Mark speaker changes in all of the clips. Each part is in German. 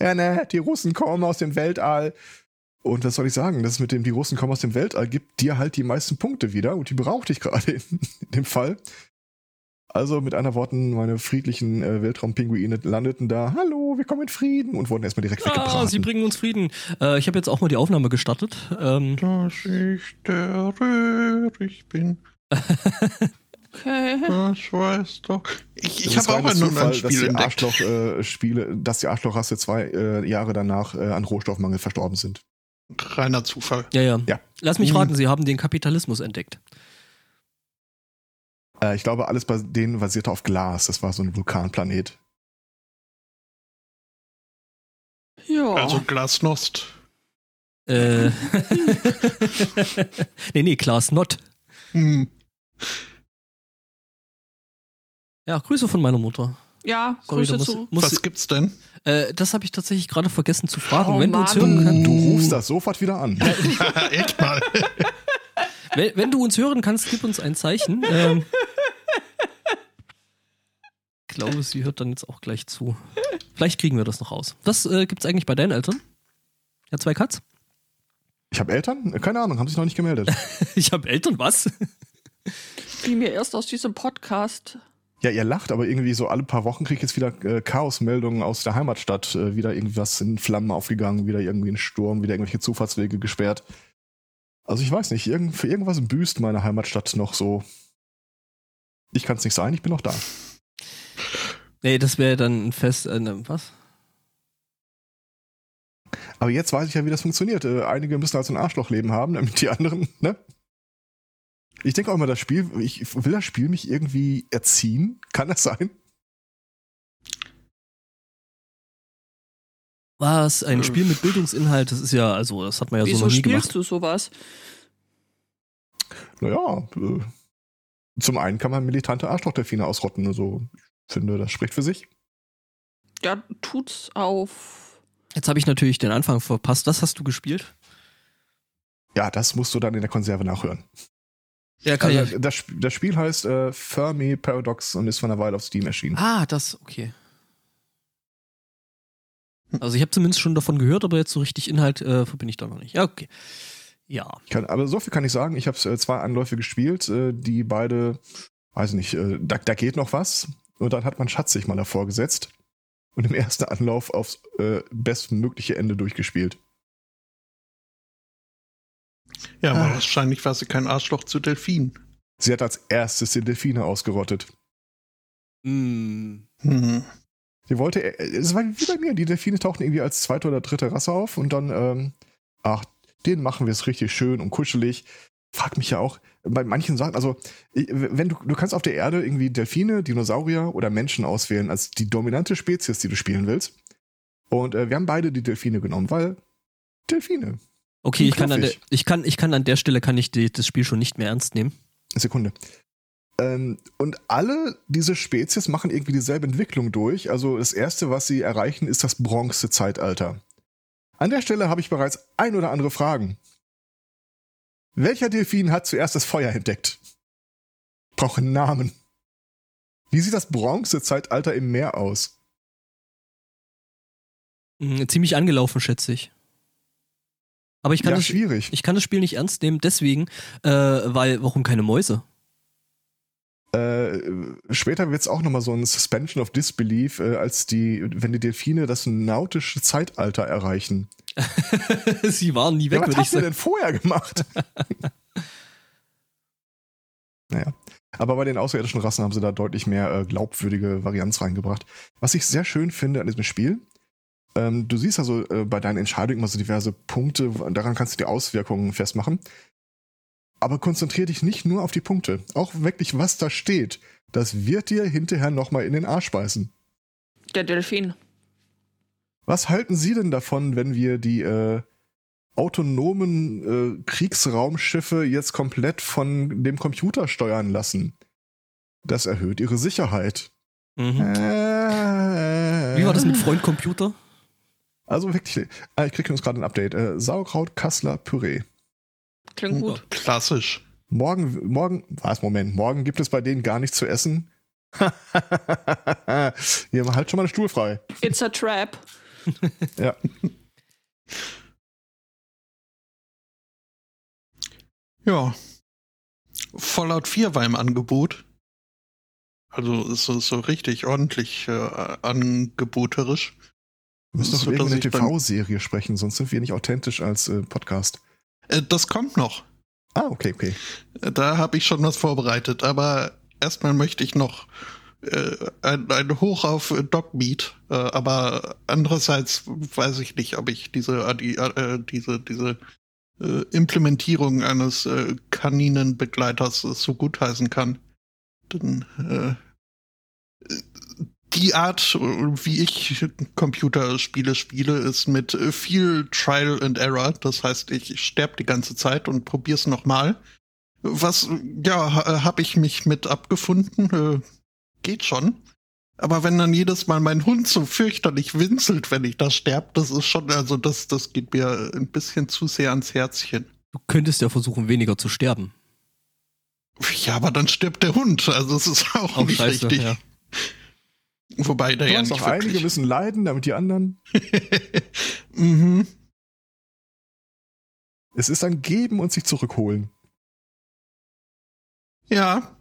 Speaker 1: ja, ne, die Russen kommen aus dem Weltall. Und was soll ich sagen? Das mit dem, die Russen kommen aus dem Weltall, gibt dir halt die meisten Punkte wieder und die brauchte ich gerade in, in, dem Fall. Also mit einer Worten, meine friedlichen äh, Weltraumpinguine landeten da, hallo, wir kommen in Frieden und wurden erstmal direkt
Speaker 2: Ah,
Speaker 1: weggebracht.
Speaker 2: sie bringen uns Frieden. Äh, ich habe jetzt auch mal die Aufnahme gestartet. Ähm,
Speaker 3: Dass ich der Röhrig bin,
Speaker 4: Okay.
Speaker 1: Hm.
Speaker 3: das weiß doch. Ich, ich
Speaker 1: Das ist
Speaker 3: habe auch ein,
Speaker 1: Zufall,
Speaker 3: ein
Speaker 1: dass
Speaker 3: Spiel
Speaker 1: die
Speaker 3: entdeckt.
Speaker 1: Arschloch, äh, Spiele, dass die Arschlochrasse zwei äh, Jahre danach äh, an Rohstoffmangel verstorben sind.
Speaker 3: Reiner Zufall.
Speaker 2: ja, ja,
Speaker 1: Ja.
Speaker 2: Lass mich
Speaker 1: Mhm.
Speaker 2: raten, Sie haben den Kapitalismus entdeckt.
Speaker 1: Äh, ich glaube, alles bei denen basierte auf Glas. Das war so ein Vulkanplanet.
Speaker 4: Ja.
Speaker 3: Also Glasnost.
Speaker 2: Äh, nee, nee, Klaas Nott.
Speaker 3: Hm.
Speaker 2: Ja, Grüße von meiner Mutter.
Speaker 4: ja,
Speaker 2: Sorry,
Speaker 4: Grüße
Speaker 2: da muss,
Speaker 4: zu.
Speaker 2: muss,
Speaker 3: Was gibt's denn?
Speaker 2: äh, das habe ich tatsächlich gerade vergessen zu fragen.
Speaker 4: Oh,
Speaker 2: wenn du uns
Speaker 4: Mann.
Speaker 2: hören kannst,
Speaker 1: Du rufst das sofort wieder an.
Speaker 3: Echt mal.
Speaker 2: wenn, wenn du uns hören kannst, gib uns ein Zeichen. Ähm, ich glaube, sie hört dann jetzt auch gleich zu. Vielleicht kriegen wir das noch raus. Was äh, gibt's eigentlich bei deinen Eltern? Ja, zwei Katz?
Speaker 1: Ich habe Eltern? Keine Ahnung, haben sich noch nicht gemeldet.
Speaker 2: Ich habe Eltern, was?
Speaker 4: Wie mir erst aus diesem Podcast.
Speaker 1: Ja, ihr lacht, aber irgendwie so alle paar Wochen kriege ich jetzt wieder äh, Chaosmeldungen aus der Heimatstadt. Äh, wieder irgendwas in Flammen aufgegangen, wieder irgendwie ein Sturm, wieder irgendwelche Zufahrtswege gesperrt. Also ich weiß nicht, irgend, für irgendwas büßt meine Heimatstadt noch so. Ich kann es nicht sein, ich bin noch da.
Speaker 2: Nee, das wäre dann ein Fest. Äh, ne, was?
Speaker 1: Aber jetzt weiß ich ja, wie das funktioniert. Äh, einige müssen halt so ein Arschlochleben haben, damit die anderen, ne? Ich denke auch immer, das Spiel, ich will das Spiel mich irgendwie erziehen? Kann das sein?
Speaker 2: Was? Ein
Speaker 3: Äh.
Speaker 2: Spiel mit Bildungsinhalt, das ist ja, also, das hat man ja so
Speaker 4: Wieso
Speaker 2: noch nie
Speaker 4: spielst
Speaker 2: gemacht.
Speaker 4: du sowas?
Speaker 1: Naja, äh, zum einen kann man militante Arschlochdelfine ausrotten. Also, ich finde, das spricht für sich.
Speaker 4: Ja, tut's auf.
Speaker 2: Jetzt habe ich natürlich den Anfang verpasst. Was hast du gespielt?
Speaker 1: Ja, das musst du dann in der Konserve nachhören.
Speaker 2: Ja,
Speaker 1: Also, das, Sp- das Spiel heißt äh, Fermi Paradox und ist von einer Weile auf Steam erschienen.
Speaker 2: Ah, das, okay. Also ich habe zumindest schon davon gehört, aber jetzt so richtig Inhalt äh, verbinde ich da noch nicht. Ja, okay. Ja.
Speaker 1: Ich kann, aber so viel kann ich sagen. Ich habe äh, zwei Anläufe gespielt, äh, die beide, weiß nicht, äh, da, da geht noch was. Und dann hat man Schatz sich mal davor gesetzt und im ersten Anlauf aufs äh, bestmögliche Ende durchgespielt.
Speaker 3: Ja, aber
Speaker 1: Ah.
Speaker 3: wahrscheinlich war sie kein Arschloch zu Delfinen.
Speaker 1: Sie hat als erstes die Delfine ausgerottet.
Speaker 2: Mm.
Speaker 3: Hm.
Speaker 1: Sie wollte, äh, es war wie bei mir, die Delfine tauchten irgendwie als zweite oder dritte Rasse auf und dann, ähm, ach, den machen wir es richtig schön und kuschelig. Frag mich ja auch, bei manchen Sachen, also, wenn du, du kannst auf der Erde irgendwie Delfine, Dinosaurier oder Menschen auswählen als die dominante Spezies, die du spielen willst. Und äh, wir haben beide die Delfine genommen, weil Delfine.
Speaker 2: Okay, ich kann, an der, ich, kann, ich kann an der Stelle kann ich die, das Spiel schon nicht mehr ernst nehmen.
Speaker 1: Sekunde. Ähm, und alle diese Spezies machen irgendwie dieselbe Entwicklung durch. Also das erste, was sie erreichen, ist das Bronzezeitalter. An der Stelle habe ich bereits ein oder andere Fragen. Welcher Delfin hat zuerst das Feuer entdeckt? Brauche einen Namen. Wie sieht das Bronzezeitalter im Meer aus?
Speaker 2: Mm, ziemlich angelaufen, schätze ich. Aber ich kann,
Speaker 1: ja,
Speaker 2: das,
Speaker 1: schwierig.
Speaker 2: ich kann das Spiel nicht ernst nehmen, deswegen, äh, weil, warum keine Mäuse?
Speaker 1: Äh, später wird es auch nochmal so ein Suspension of Disbelief, äh, als die, wenn die Delfine das nautische Zeitalter erreichen.
Speaker 2: Sie waren nie weg,
Speaker 1: ja, was ihr
Speaker 2: sagen.
Speaker 1: denn vorher gemacht? naja. Aber bei den außerirdischen Rassen haben sie da deutlich mehr äh, glaubwürdige Varianz reingebracht. Was ich sehr schön finde an diesem Spiel, ähm, du siehst also äh, bei deinen Entscheidungen immer so diverse Punkte, daran kannst du die Auswirkungen festmachen. Aber konzentrier dich nicht nur auf die Punkte. Auch wirklich, was da steht, das wird dir hinterher nochmal in den Arsch beißen.
Speaker 4: Der Delfin.
Speaker 1: Was halten Sie denn davon, wenn wir die äh, autonomen äh, Kriegsraumschiffe jetzt komplett von dem Computer steuern lassen? Das erhöht ihre Sicherheit.
Speaker 2: Mhm.
Speaker 1: Äh,
Speaker 2: Wie war das mit Freund Computer?
Speaker 1: Also wirklich, äh, ich kriege uns gerade ein Update. Äh, Sauerkraut, Kassler, Püree.
Speaker 4: Klingt gut.
Speaker 3: Klassisch.
Speaker 1: Morgen, morgen, was, Moment, morgen gibt es bei denen gar nichts zu essen. Hier, halt schon mal einen Stuhl frei.
Speaker 4: It's a trap.
Speaker 1: Ja.
Speaker 3: Ja. Fallout 4 war im Angebot. Also ist so, so richtig ordentlich äh, angeboterisch.
Speaker 1: Wir müssen noch
Speaker 3: So,
Speaker 1: über irgendeine
Speaker 3: dann-
Speaker 1: TV-Serie sprechen, sonst sind wir nicht authentisch als äh, Podcast.
Speaker 3: Äh, das kommt noch.
Speaker 1: Ah, okay, okay.
Speaker 3: Äh, Da habe ich schon was vorbereitet. Aber erstmal möchte ich noch äh, ein, ein Hoch auf Dogmeat. Äh, aber andererseits weiß ich nicht, ob ich diese, äh, die, diese, diese Implementierung eines äh, Kaninenbegleiters so gutheißen kann. Denn äh, die Art, wie ich Computerspiele spiele, ist mit viel Trial and Error. Das heißt, ich sterbe die ganze Zeit und probier's nochmal. Was, ja, habe ich mich mit abgefunden. Äh, geht schon. Aber wenn dann jedes Mal mein Hund so fürchterlich winselt, wenn ich da sterb, das ist schon, also das, das geht mir ein bisschen zu sehr ans Herzchen.
Speaker 2: Du könntest ja versuchen, weniger zu sterben.
Speaker 3: Ja, aber dann stirbt der Hund. Also es ist auch,
Speaker 2: Auch
Speaker 3: nicht
Speaker 2: scheiße,
Speaker 3: richtig.
Speaker 2: ja.
Speaker 3: Wobei
Speaker 1: Du
Speaker 3: ja
Speaker 1: hast
Speaker 3: nicht
Speaker 1: auch einige müssen leiden, damit die anderen.
Speaker 3: mhm.
Speaker 1: Es ist ein Geben und sich zurückholen.
Speaker 3: Ja.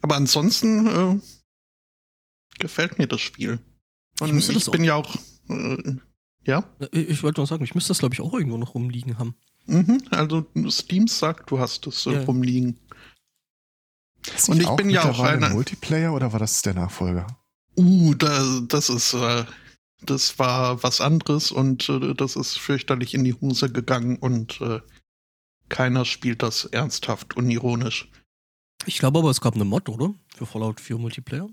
Speaker 3: Aber ansonsten äh, gefällt mir das Spiel. Und ich,
Speaker 2: das
Speaker 3: bin ja auch. Äh, ja.
Speaker 2: Ich, ich wollte noch sagen, ich müsste das, glaube ich, auch irgendwo noch rumliegen haben.
Speaker 3: Mhm. Also Steam sagt, du hast es äh,
Speaker 2: Ja.
Speaker 3: rumliegen.
Speaker 1: Ist
Speaker 3: Und ich bin ja auch einer-
Speaker 1: Multiplayer oder war das der Nachfolger?
Speaker 3: Uh, da, das ist. Äh, das war was anderes und äh, das ist fürchterlich in die Hose gegangen und äh, keiner spielt das ernsthaft unironisch.
Speaker 2: Ich glaube aber, es gab eine Mod, oder? Für Fallout 4 Multiplayer.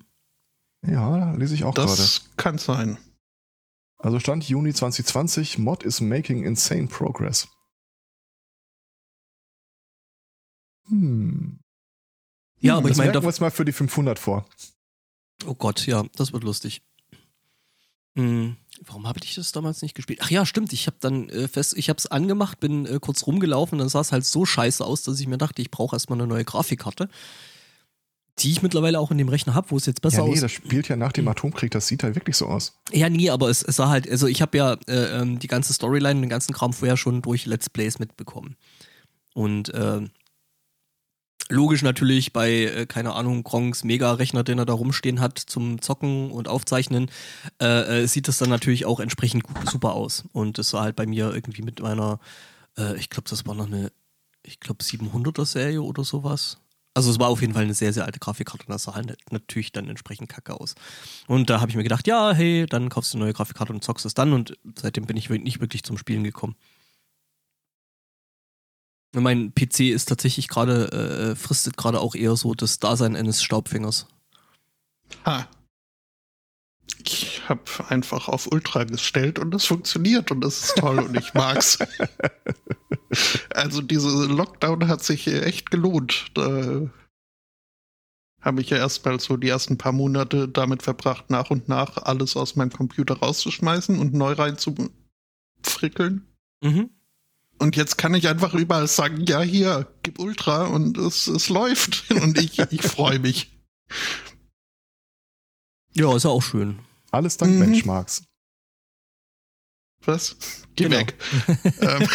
Speaker 1: Ja, da lese ich auch gerade.
Speaker 3: Das kann sein.
Speaker 1: Also Stand Juni 2020, Mod is making insane progress. Hm.
Speaker 2: Ja, aber
Speaker 1: das
Speaker 2: ich meine,
Speaker 1: merken wir uns mal für die 500 vor.
Speaker 2: Oh Gott, ja, das wird lustig. Hm, warum habe ich das damals nicht gespielt? Ach ja, stimmt. Ich habe dann äh, fest, ich habe es angemacht, bin äh, kurz rumgelaufen, dann sah es halt so scheiße aus, dass ich mir dachte, ich brauche erstmal eine neue Grafikkarte, die ich mittlerweile auch in dem Rechner habe, wo es jetzt besser
Speaker 1: Ja, nee,
Speaker 2: aussieht.
Speaker 1: das spielt ja nach dem Atomkrieg, das sieht halt wirklich so aus.
Speaker 2: Ja, nee, aber es, es sah halt, also ich habe ja äh, ähm, die ganze Storyline und den ganzen Kram vorher schon durch Let's Plays mitbekommen. Und äh, logisch natürlich bei, äh, keine Ahnung, Gronks Mega-Rechner, den er da rumstehen hat zum Zocken und Aufzeichnen, äh, äh, sieht das dann natürlich auch entsprechend super aus. Und das war halt bei mir irgendwie mit meiner, äh, ich glaube, das war noch eine, ich glaube, 700er-Serie oder sowas. Also es war auf jeden Fall eine sehr, sehr alte Grafikkarte und das sah halt natürlich dann entsprechend kacke aus. Und da habe ich mir gedacht, ja, hey, dann kaufst du eine neue Grafikkarte und zockst es dann und seitdem bin ich nicht wirklich zum Spielen gekommen. Mein PC ist tatsächlich gerade, äh, fristet gerade auch eher so das Dasein eines Staubfängers.
Speaker 3: Ha. Ich habe einfach auf Ultra gestellt und das funktioniert und das ist toll und ich mag's. also diese Lockdown hat sich echt gelohnt. Da habe ich ja erstmal so die ersten paar Monate damit verbracht, nach und nach alles aus meinem Computer rauszuschmeißen und neu reinzufrickeln.
Speaker 2: Mhm.
Speaker 3: Und jetzt kann ich einfach überall sagen, ja, hier, gib Ultra und es, es läuft. Und ich, ich freue mich.
Speaker 2: Ja, ist ja auch schön.
Speaker 1: Alles dank
Speaker 3: Mhm.
Speaker 1: Benchmarks.
Speaker 3: Was? Geh
Speaker 2: Genau.
Speaker 3: weg. ähm,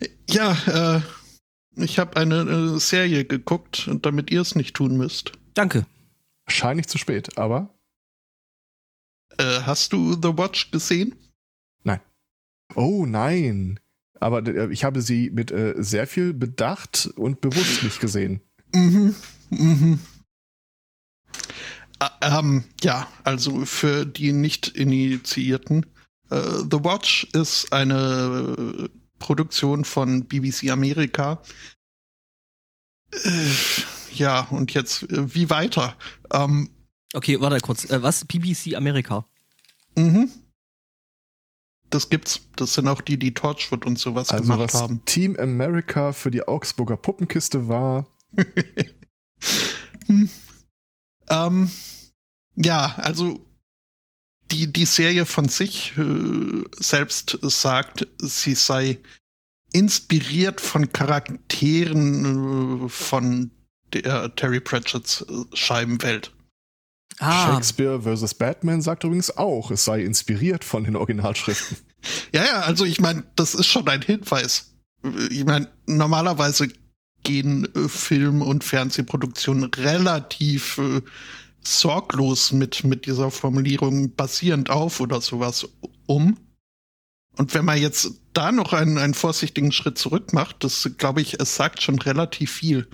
Speaker 3: ja, äh, ich habe eine äh, Serie geguckt, damit ihr es nicht tun müsst.
Speaker 2: Danke.
Speaker 1: Wahrscheinlich zu spät, aber
Speaker 3: Äh, hast du The Watch gesehen?
Speaker 1: Oh nein. Aber äh, ich habe sie mit äh, sehr viel Bedacht und bewusst nicht gesehen.
Speaker 3: Mhm. Mhm. Ä- Ähm, ja, also für die Nicht-Initiierten. Äh, The Watch ist eine äh, Produktion von BBC Amerika. Äh, ja, und jetzt, äh, wie weiter? Ähm,
Speaker 2: Okay, warte kurz. Äh, was? BBC Amerika.
Speaker 3: mhm. Das gibt's. Das sind auch die, die Torchwood und sowas
Speaker 1: Also
Speaker 3: gemacht
Speaker 1: was
Speaker 3: haben.
Speaker 1: Team America für die Augsburger Puppenkiste war.
Speaker 3: Hm. Ähm, ja, also die, die Serie von sich äh, selbst sagt, sie sei inspiriert von Charakteren äh, von der Terry Pratchett's äh, Scheibenwelt.
Speaker 2: Ah,
Speaker 1: Shakespeare vs. Batman sagt übrigens auch, es sei inspiriert von den Originalschriften.
Speaker 3: Ja, ja, also ich meine, das ist schon ein Hinweis. Ich meine, normalerweise gehen äh, Film- und Fernsehproduktionen relativ äh, sorglos mit, mit dieser Formulierung basierend auf oder sowas um. Und wenn man jetzt da noch einen, einen vorsichtigen Schritt zurück macht, das glaube ich, es sagt schon relativ viel.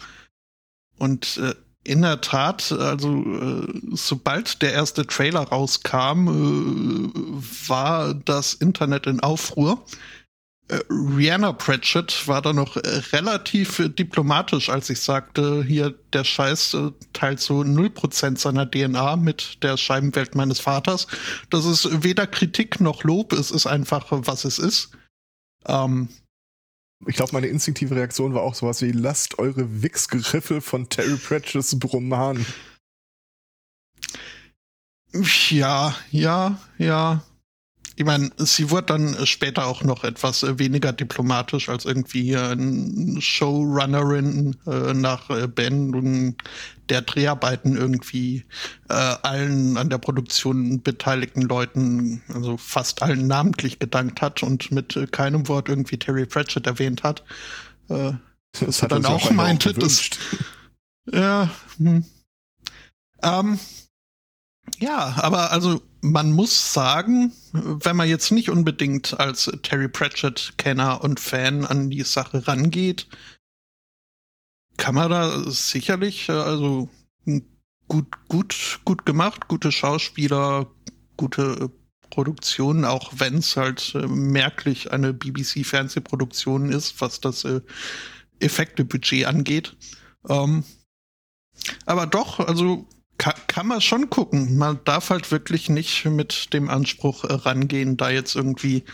Speaker 3: Und äh, in der Tat, also äh, sobald der erste Trailer rauskam, äh, war das Internet in Aufruhr. Äh, Rihanna Pratchett war da noch relativ diplomatisch, als ich sagte, hier der Scheiß teilt so 0% seiner DNA mit der Scheibenwelt meines Vaters. Das ist weder Kritik noch Lob, es ist einfach, was es ist. Ähm,
Speaker 1: Ich glaube, meine instinktive Reaktion war auch sowas wie, lasst eure Wichsgriffel von Terry Pratchett's Roman.
Speaker 3: Ja, ja, ja. Ich meine, sie wurde dann später auch noch etwas äh, weniger diplomatisch als irgendwie eine Showrunnerin äh, nach äh, Beendigung der Dreharbeiten irgendwie äh, allen an der Produktion beteiligten Leuten, also fast allen namentlich gedankt hat und mit äh, keinem Wort irgendwie Terry Pratchett erwähnt hat. Äh,
Speaker 1: Das
Speaker 3: er dann
Speaker 1: er sich
Speaker 3: auch meinte,
Speaker 1: gewünscht.
Speaker 3: ja. Hm. Ähm, ja, aber also man muss sagen, wenn man jetzt nicht unbedingt als Terry Pratchett-Kenner und Fan an die Sache rangeht, kann man da sicherlich, äh, also gut, gut, gut gemacht, gute Schauspieler, gute äh, Produktion, auch wenn es halt äh, merklich eine BBC-Fernsehproduktion ist, was das Effektebudget angeht. Ähm, aber doch, also kann, kann man schon gucken. Man darf halt wirklich nicht mit dem Anspruch äh, rangehen, da jetzt irgendwie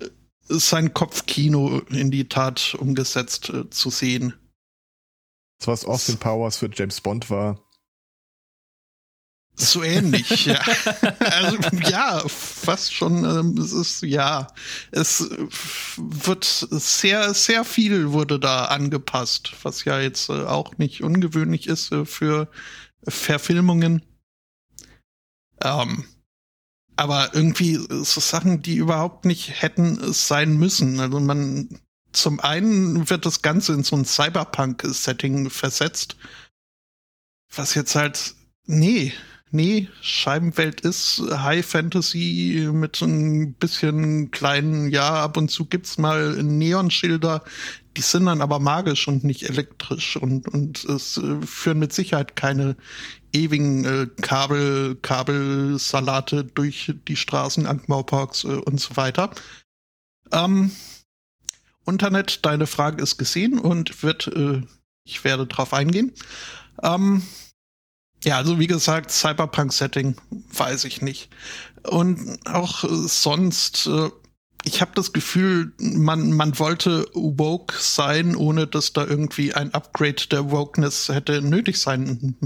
Speaker 3: äh, sein Kopfkino in die Tat umgesetzt äh, zu sehen.
Speaker 1: Das, was Austin Powers für James Bond war.
Speaker 3: So ähnlich, ja. Also ja, fast schon. Ähm, es ist ja, es äh, wird sehr, sehr viel wurde da angepasst, was ja jetzt äh, auch nicht ungewöhnlich ist äh, für Verfilmungen. Ähm, aber irgendwie so Sachen, die überhaupt nicht hätten sein müssen. Also man, zum einen wird das Ganze in so ein Cyberpunk-Setting versetzt, was jetzt halt, nee, nee, Scheibenwelt ist High Fantasy mit so ein bisschen kleinen, ja, ab und zu gibt's mal Neonschilder, die sind dann aber magisch und nicht elektrisch und, und es äh, führen mit Sicherheit keine ewigen äh, Kabel, Kabelsalate durch die Straßen, Ankmauparks äh, und so weiter. Ähm, Internet, deine Frage ist gesehen und wird, äh, ich werde drauf eingehen. Ähm, ja, also wie gesagt, Cyberpunk-Setting weiß ich nicht. Und auch äh, sonst, äh, ich habe das Gefühl, man, man wollte woke sein, ohne dass da irgendwie ein Upgrade der Wokeness hätte nötig sein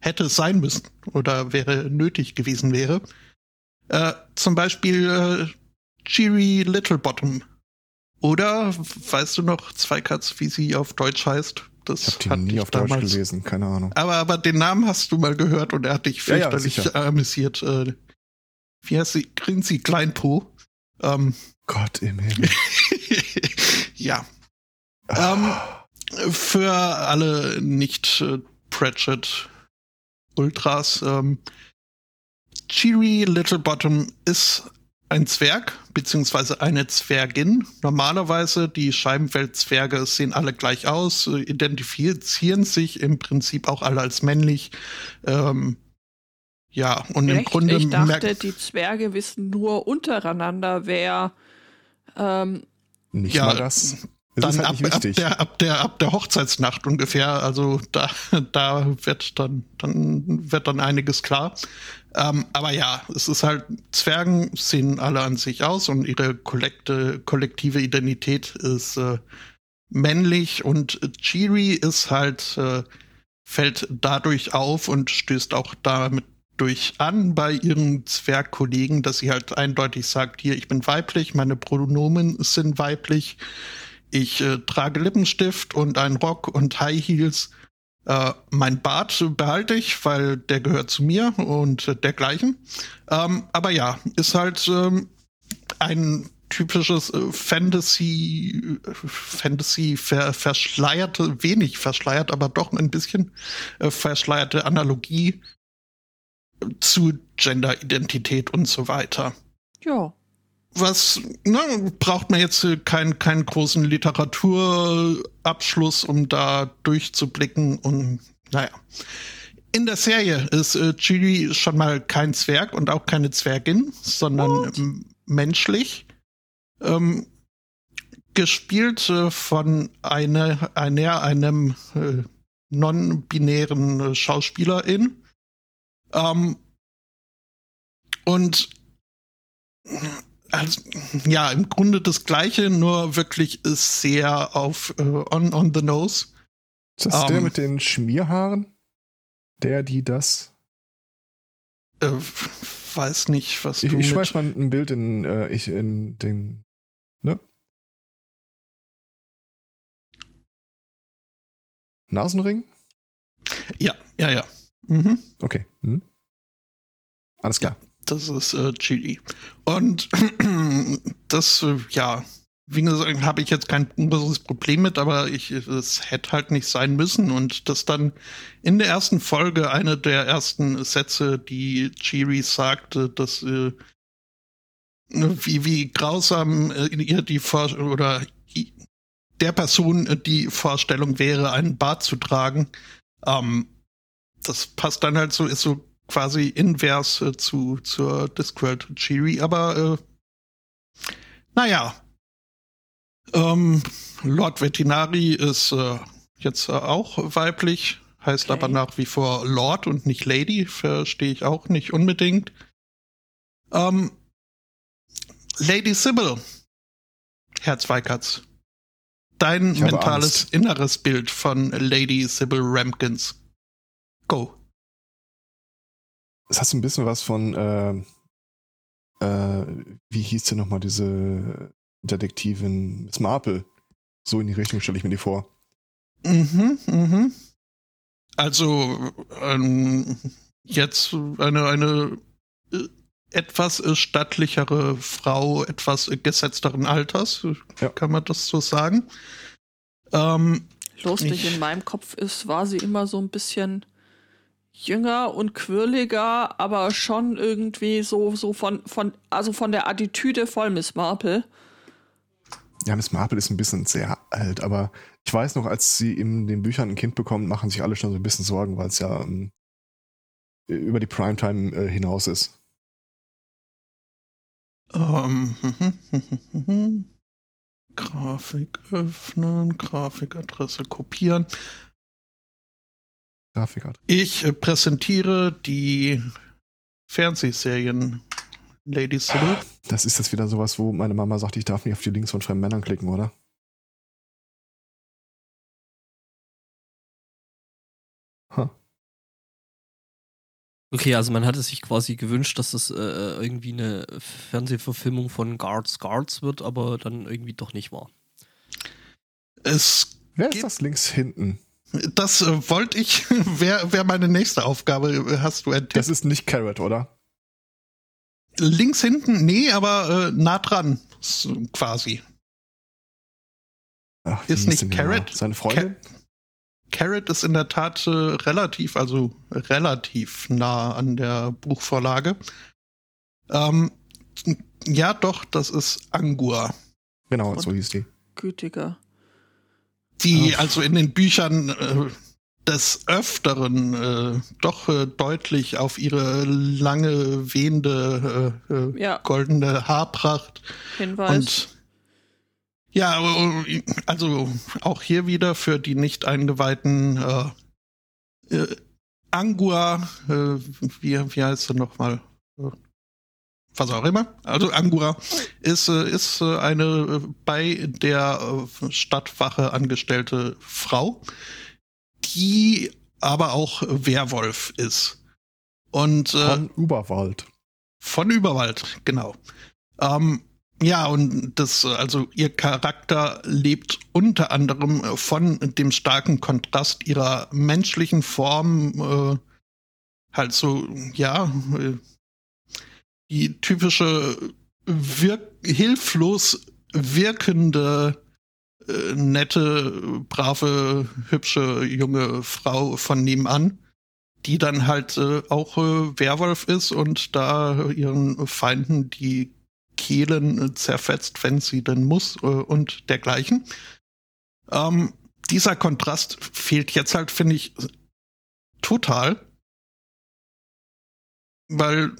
Speaker 3: hätte sein müssen oder wäre nötig gewesen wäre. Äh, zum Beispiel äh, Cheery Littlebottom. Oder weißt du noch, Zweikatz, wie sie auf Deutsch heißt? Das
Speaker 1: Ich habe die
Speaker 3: hat
Speaker 1: nie auf Deutsch
Speaker 3: damals-
Speaker 1: gelesen, keine Ahnung.
Speaker 3: aber, aber den Namen hast du mal gehört und er hat dich
Speaker 1: Ja, ja,
Speaker 3: fürchterlich
Speaker 1: sicher.
Speaker 3: amüsiert. Äh, wie heißt sie? Grinzi Kleinpo. Ähm,
Speaker 1: Gott im Himmel.
Speaker 3: ja. Ähm, für alle nicht äh, Pratchett Ultras, ähm, Cheery Littlebottom ist ein Zwerg, beziehungsweise eine Zwergin. Normalerweise, die Scheibenweltzwerge sehen alle gleich aus, äh, identifizieren sich im Prinzip auch alle als männlich. Ähm, ja, und im
Speaker 4: Echt?
Speaker 3: Grunde
Speaker 4: ich dachte, die Zwerge wissen nur untereinander, wer ähm,
Speaker 1: Nicht
Speaker 3: Ja,
Speaker 1: mal das. Es
Speaker 3: dann
Speaker 1: ist halt
Speaker 3: ab,
Speaker 1: nicht
Speaker 3: ab, der, ab, der, ab der Hochzeitsnacht ungefähr, also da, da wird dann, dann wird dann einiges klar. Ähm, aber ja, es ist halt, Zwergen sehen alle an sich aus und ihre kollekte, kollektive Identität ist äh, männlich und Chiri ist halt, äh, fällt dadurch auf und stößt auch damit durch an bei ihren Zwergkollegen, dass sie halt eindeutig sagt, hier, ich bin weiblich, meine Pronomen sind weiblich, ich äh, trage Lippenstift und einen Rock und High Heels. Äh, mein Bart behalte ich, weil der gehört zu mir und dergleichen. Ähm, aber ja, ist halt ähm, ein typisches äh, Fantasy, Fantasy ver, verschleierte, wenig verschleiert, aber doch ein bisschen äh, verschleierte Analogie zu Genderidentität und so weiter.
Speaker 4: Ja.
Speaker 3: Was, ne, braucht man jetzt keinen keinen großen Literaturabschluss, um da durchzublicken und naja. In der Serie ist äh, Chiri schon mal kein Zwerg und auch keine Zwergin, sondern menschlich. Ähm, gespielt äh, von einer, einer einem äh, non-binären äh, Schauspielerin. Ähm, und also, ja, im Grunde das Gleiche, nur wirklich sehr auf äh, on, on the nose.
Speaker 1: Ist das der mit den Schmierhaaren? Der, die das?
Speaker 3: Äh, weiß nicht, was
Speaker 1: Ich,
Speaker 3: du
Speaker 1: ich schmeiß mal ein Bild in, äh, ich in den. Ne? Nasenring?
Speaker 3: Ja, ja, ja. Mhm.
Speaker 1: Okay. Hm. Alles klar.
Speaker 3: Das ist äh, Chili. Und das, äh, ja, wie gesagt, habe ich jetzt kein großes Problem mit, aber ich, es hätte halt nicht sein müssen. Und das dann in der ersten Folge eine der ersten Sätze, die Chiri sagte, dass äh, wie, wie grausam äh, ihr die Vor oder der Person äh, die Vorstellung wäre, einen Bart zu tragen. Ähm, das passt dann halt so, ist so quasi invers äh, zu zur Discworld Chiri, aber äh, naja. Ähm, Lord Vetinari ist äh, jetzt äh, auch weiblich, heißt
Speaker 4: Okay.
Speaker 3: aber nach wie vor Lord und nicht Lady, verstehe ich auch nicht unbedingt. Ähm, Lady Sybil, Herr Zweikatz, dein mentales
Speaker 1: Angst.
Speaker 3: inneres Bild von Lady Sybil Rampkins. Go.
Speaker 1: Es hat so ein bisschen was von, äh, äh, wie hieß denn nochmal diese Detektivin Miss Marple? So in die Richtung stelle ich mir die vor.
Speaker 3: Mhm, mhm. Also ähm, jetzt eine, eine äh, etwas äh, stattlichere Frau, etwas äh, gesetzteren Alters,
Speaker 1: Ja.
Speaker 3: kann man das so sagen. Ähm,
Speaker 4: Lustig,
Speaker 3: Ich-
Speaker 4: in meinem Kopf ist, war sie immer so ein bisschen jünger und quirliger, aber schon irgendwie so, so von, von, also von der Attitüde voll Miss Marple.
Speaker 1: Ja, Miss Marple ist ein bisschen sehr alt, aber ich weiß noch, als sie in den Büchern ein Kind bekommt, machen sich alle schon so ein bisschen Sorgen, weil es ja ähm, über die Primetime äh, hinaus ist.
Speaker 3: ähm, Grafik öffnen, Grafikadresse kopieren.
Speaker 1: Grafikart.
Speaker 3: Ich äh, präsentiere die Fernsehserien Lady Sybil.
Speaker 1: Das ist jetzt wieder sowas, wo meine Mama sagt, ich darf nicht auf die Links von fremden Männern klicken, oder? Huh.
Speaker 2: Okay, also man hatte sich quasi gewünscht, dass das äh, irgendwie eine Fernsehverfilmung von Guards Guards wird, aber dann irgendwie doch nicht war.
Speaker 3: Es
Speaker 1: Wer ist das links hinten?
Speaker 3: Das äh, wollte ich, wäre wär meine nächste Aufgabe. Äh, Hast du entdeckt?
Speaker 1: Das ist nicht Carrot, oder?
Speaker 3: Links hinten, nee, aber äh, nah dran, quasi.
Speaker 1: Ach,
Speaker 3: Ist nicht Carrot?
Speaker 1: Seine Freundin?
Speaker 3: Carrot ist in der Tat äh, relativ, also relativ nah an der Buchvorlage. Ähm, ja, doch, das ist Angur.
Speaker 1: genau,
Speaker 4: Und-
Speaker 1: so hieß die.
Speaker 4: Gütiger.
Speaker 3: Die
Speaker 1: Ach.
Speaker 3: also in den Büchern äh, des Öfteren äh, doch äh, deutlich auf ihre lange, wehende, äh, äh,
Speaker 4: Ja,
Speaker 3: goldene Haarpracht
Speaker 4: Hinweis.
Speaker 3: Und ja, äh, also auch hier wieder für die nicht eingeweihten äh, äh, Angua, äh, wie, wie heißt sie nochmal? Äh, Was auch immer. Also Angua ist, äh, ist äh, eine äh, bei der äh, Stadtwache angestellte Frau, die aber auch Werwolf ist. Und äh,
Speaker 1: Von Überwald.
Speaker 3: von Überwald, genau. Ähm, ja, und das, also ihr Charakter lebt unter anderem von dem starken Kontrast ihrer menschlichen Form, äh, halt so, ja, äh, die typische wirk hilflos wirkende, äh, nette, brave, hübsche junge Frau von nebenan, die dann halt äh, auch äh, Werwolf ist und da ihren Feinden die Kehlen äh, zerfetzt, wenn sie denn muss äh, und dergleichen. Ähm, dieser Kontrast fehlt jetzt halt, finde ich, total. Weil,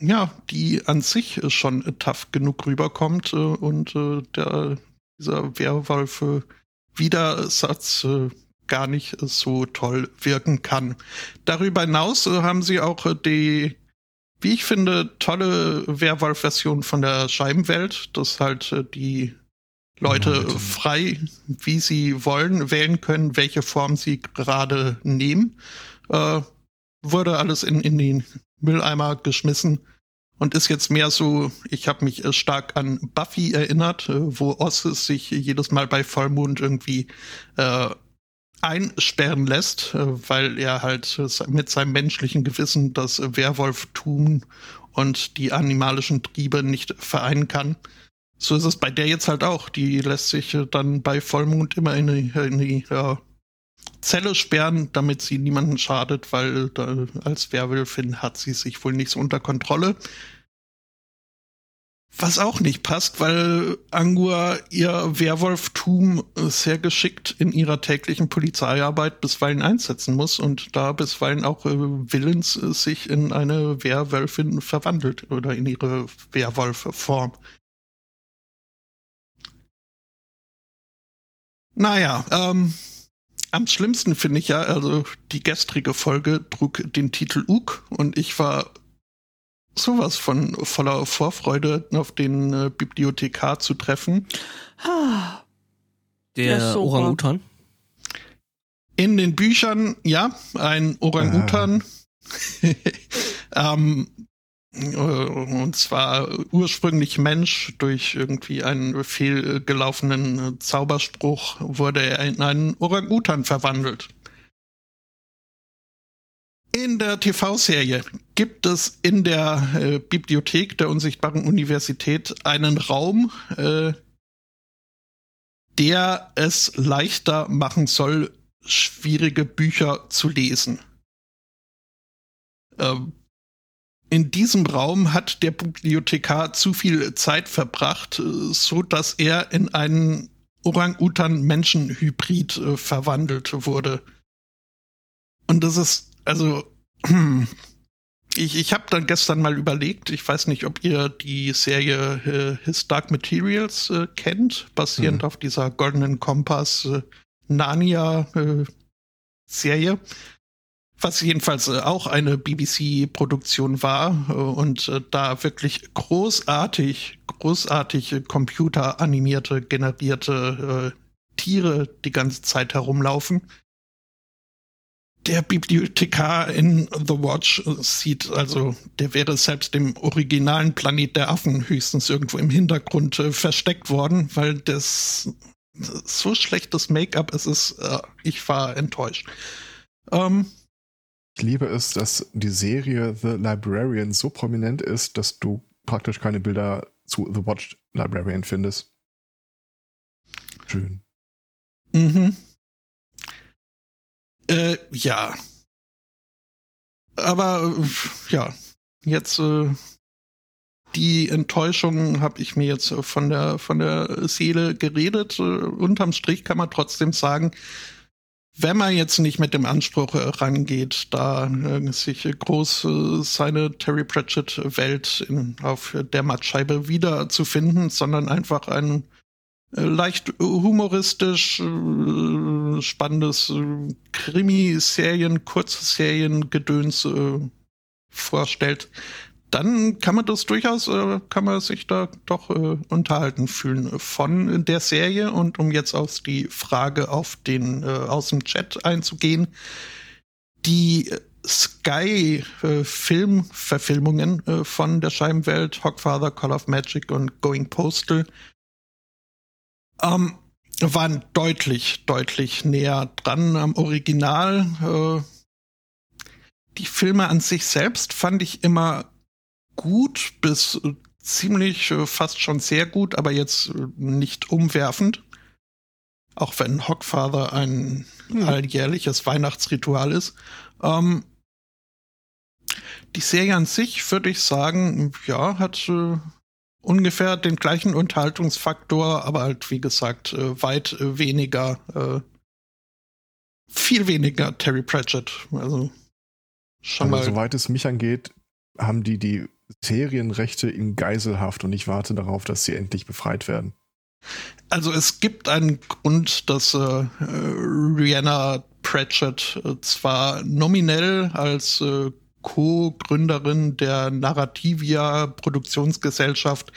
Speaker 3: ja, die an sich schon tough genug rüberkommt äh, und äh, der, dieser Werwolf-Widersatz äh, gar nicht so toll wirken kann. Darüber hinaus haben sie auch die wie ich finde, tolle Werwolf-Version von der Scheibenwelt, dass halt die Leute ja, frei, wie sie wollen, wählen können, welche Form sie gerade nehmen. Äh, wurde alles in, in den Mülleimer geschmissen und ist jetzt mehr so, ich habe mich äh, stark an Buffy erinnert, äh, wo Oz sich jedes Mal bei Vollmond irgendwie äh, einsperren lässt, äh, weil er halt mit seinem menschlichen Gewissen das Werwolftum und die animalischen Triebe nicht vereinen kann. So ist es bei der jetzt halt auch. Die lässt sich dann bei Vollmond immer in die, in die ja, Zelle sperren, damit sie niemanden schadet, weil da, als Werwölfin hat sie sich wohl nicht so unter Kontrolle. Was auch nicht passt, weil Angua ihr Werwolftum sehr geschickt in ihrer täglichen Polizeiarbeit bisweilen einsetzen muss und da bisweilen auch äh, willens äh, sich in eine Werwölfin verwandelt oder in ihre Werwolfform. Naja, ähm, am schlimmsten finde ich ja, also die gestrige Folge trug den Titel Uk und ich war sowas von voller Vorfreude auf den äh, Bibliothekar zu treffen.
Speaker 2: Der Orang-Utan?
Speaker 3: In den Büchern, ja, ein Orang-Utan. Ah. ähm, äh, und zwar ursprünglich Mensch, durch irgendwie einen fehlgelaufenen Zauberspruch wurde er in einen Orang-Utan verwandelt. In der TV-Serie gibt es in der äh, Bibliothek der Unsichtbaren Universität einen Raum, äh, der es leichter machen soll, schwierige Bücher zu lesen. Ähm, in diesem Raum hat der Bibliothekar zu viel Zeit verbracht, äh, so dass er in einen Orang-Utan-Menschen-Hybrid äh, verwandelt wurde. Und das ist also, ich, ich habe dann gestern mal überlegt, ich weiß nicht, ob ihr die Serie äh, His Dark Materials äh, kennt, basierend mhm. auf dieser Goldenen Kompass äh, Narnia äh, Serie. Was jedenfalls äh, auch eine BBC-Produktion war äh, und da wirklich großartig, großartig computeranimierte, generierte Tiere die ganze Zeit herumlaufen der Bibliothekar in The Watch sieht, also der wäre selbst im originalen Planet der Affen höchstens irgendwo im Hintergrund äh, versteckt worden, weil das so schlechtes Make-up es ist. Äh, ich war enttäuscht. Ähm,
Speaker 1: ich liebe es, dass die Serie The Librarian so prominent ist, dass du praktisch keine Bilder zu The Watch Librarian findest. Schön.
Speaker 3: Mhm. Äh, ja. Aber äh, ja, jetzt äh, die Enttäuschung habe ich mir jetzt von der von der Seele geredet. Äh, unterm Strich kann man trotzdem sagen, wenn man jetzt nicht mit dem Anspruch rangeht, da äh, sich groß äh, seine Terry Pratchett Welt in, auf der Mattscheibe wiederzufinden, sondern einfach ein äh, leicht humoristisch, äh, spannendes äh, Krimi-Serien, Kurzserien, Gedöns vorstellt, dann kann man das durchaus, kann man sich da doch unterhalten fühlen von der Serie. Und um jetzt auf die Frage auf den, aus dem Chat einzugehen, die äh, Filmverfilmungen äh, von der Scheibenwelt, Hogfather, Call of Magic und Going Postal, ähm, waren deutlich, deutlich näher dran am Original. Äh, die Filme an sich selbst fand ich immer gut bis ziemlich, äh, fast schon sehr gut, aber jetzt äh, nicht umwerfend. Auch wenn Hogfather ein hm. alljährliches Weihnachtsritual ist. Ähm, die Serie an sich, würde ich sagen, ja, hat äh, ungefähr den gleichen Unterhaltungsfaktor, aber halt, wie gesagt, äh, weit äh, weniger, äh, viel weniger Terry Pratchett. Also
Speaker 1: schon also, mal. Soweit es mich angeht, haben die die Serienrechte in Geiselhaft und ich warte darauf, dass sie endlich befreit werden.
Speaker 3: Also es gibt einen Grund, dass äh, Rihanna Pratchett äh, zwar nominell als äh, Co-Gründerin der Narrativia Produktionsgesellschaft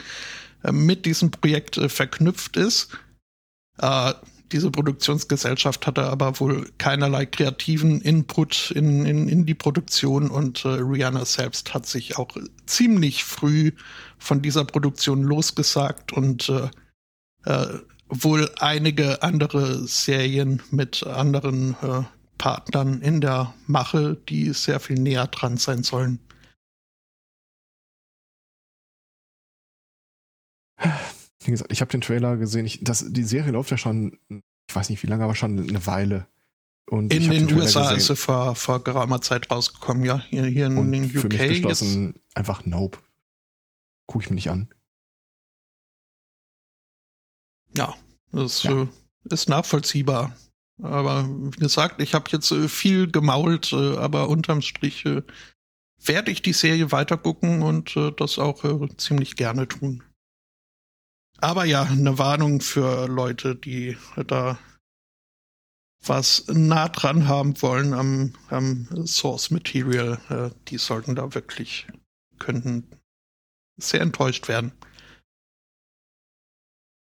Speaker 3: äh, mit diesem Projekt äh, verknüpft ist. Diese Produktionsgesellschaft hatte aber wohl keinerlei kreativen Input in, in, in die Produktion und äh, Rihanna selbst hat sich auch ziemlich früh von dieser Produktion losgesagt und äh, äh, wohl einige andere Serien mit anderen äh, Partnern in der Mache, die sehr viel näher dran sein sollen.
Speaker 1: Wie gesagt, ich habe den Trailer gesehen. Ich, das, die Serie läuft ja schon, ich weiß nicht wie lange, aber schon eine Weile.
Speaker 3: Und in den, den USA ist sie vor, vor geraumer Zeit rausgekommen, ja. Hier, hier in
Speaker 1: und
Speaker 3: den UK.
Speaker 1: Für mich beschlossen, jetzt. einfach Nope. Guck ich mir nicht an.
Speaker 3: Ja, das ja. Äh, ist nachvollziehbar. Aber wie gesagt, ich habe jetzt äh, viel gemault, äh, aber unterm Strich werde ich die Serie weitergucken und das auch ziemlich gerne tun. Aber ja, eine Warnung für Leute, die da was nah dran haben wollen am, am Source Material, äh, die sollten da wirklich, könnten sehr enttäuscht werden.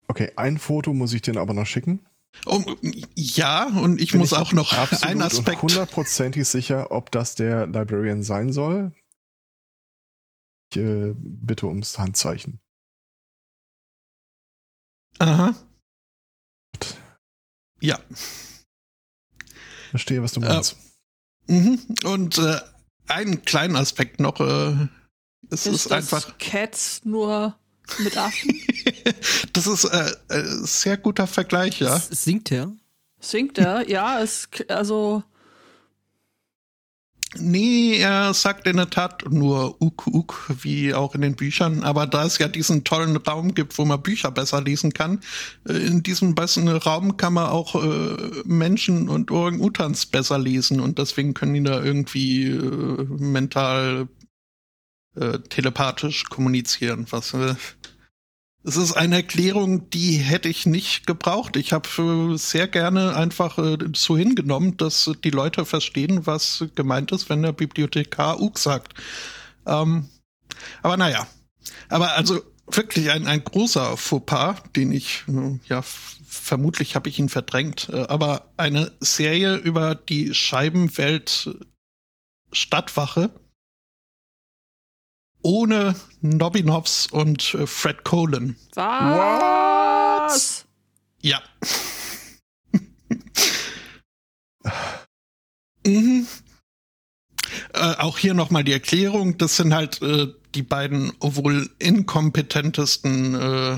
Speaker 1: Okay, ein Foto muss ich dir aber noch schicken.
Speaker 3: Oh, ja, und ich Bin muss ich auch noch einen Aspekt.
Speaker 1: hundertprozentig sicher, ob das der Librarian sein soll. Ich äh, bitte ums Handzeichen.
Speaker 3: Aha. Ja.
Speaker 1: Verstehe, was du meinst.
Speaker 3: Äh, und äh, einen kleinen Aspekt noch. Äh, es ist, ist einfach.
Speaker 4: Cats nur mit Affen?
Speaker 3: das ist äh, äh, sehr guter Vergleich, ja.
Speaker 2: Singt er?
Speaker 4: Singt er? Ja, es, also.
Speaker 3: Nee, er sagt in der Tat nur Uk Uk, wie auch in den Büchern. Aber da es ja diesen tollen Raum gibt, wo man Bücher besser lesen kann, äh, in diesem besseren Raum kann man auch äh, Menschen und Orang-Utans besser lesen. Und deswegen können die da irgendwie äh, mental äh, telepathisch kommunizieren. Was äh, es ist eine Erklärung, die hätte ich nicht gebraucht. Ich habe äh, sehr gerne einfach äh, so hingenommen, dass die Leute verstehen, was gemeint ist, wenn der Bibliothekar Ug sagt. Ähm, aber naja. Aber also wirklich ein, ein großer Fauxpas, den ich, äh, ja, vermutlich habe ich ihn verdrängt, aber eine Serie über die Scheibenwelt Stadtwache ohne Nobby Nobbs und äh, Fred Colin.
Speaker 4: Was?
Speaker 3: Ja. mhm. Äh, auch hier nochmal die Erklärung. Das sind halt äh, die beiden wohl inkompetentesten äh,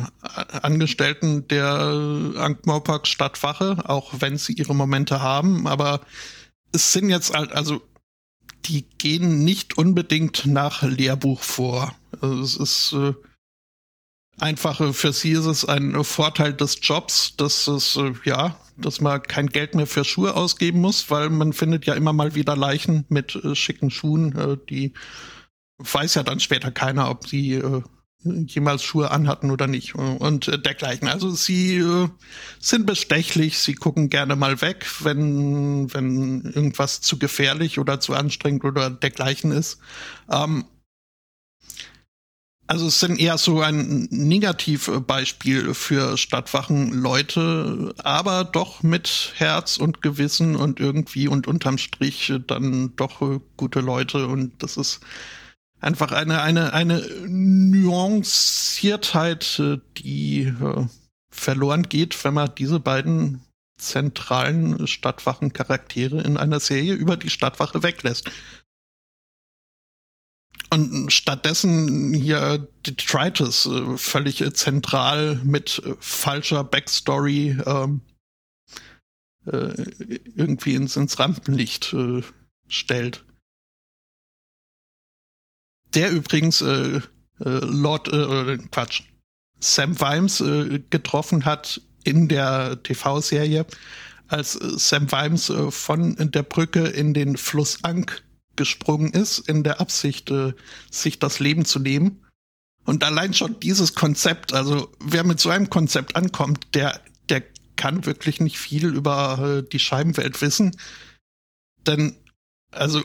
Speaker 3: Angestellten der Ankh-Morpork Stadtwache, auch wenn sie ihre Momente haben. Aber es sind jetzt halt, also die gehen nicht unbedingt nach Lehrbuch vor. Also es ist äh, einfach äh, für sie ist es ein Vorteil des Jobs, dass es äh, ja, dass man kein Geld mehr für Schuhe ausgeben muss, weil man findet ja immer mal wieder Leichen mit äh, schicken Schuhen, äh, die weiß ja dann später keiner, ob sie äh, jemals Schuhe anhatten oder nicht und äh, dergleichen. Also sie äh, sind bestechlich, sie gucken gerne mal weg, wenn, wenn irgendwas zu gefährlich oder zu anstrengend oder dergleichen ist. Ähm, Also es sind eher so ein Negativbeispiel für Stadtwachen-Leute, aber doch mit Herz und Gewissen und irgendwie und unterm Strich dann doch gute Leute und das ist einfach eine, eine, eine Nuanciertheit, die äh, verloren geht, wenn man diese beiden zentralen Stadtwachen-Charaktere in einer Serie über die Stadtwache weglässt. Und stattdessen hier Detritus äh, völlig äh, zentral mit äh, falscher Backstory ähm, äh, irgendwie ins, ins Rampenlicht äh, stellt. Der übrigens äh, Lord, Quatsch, Sam Vimes getroffen hat in der TV-Serie, als Sam Vimes von der Brücke in den Fluss Ank gesprungen ist, in der Absicht, äh, sich das Leben zu nehmen. Und allein schon dieses Konzept, also wer mit so einem Konzept ankommt, der, der kann wirklich nicht viel über äh, die Scheibenwelt wissen. Denn, also,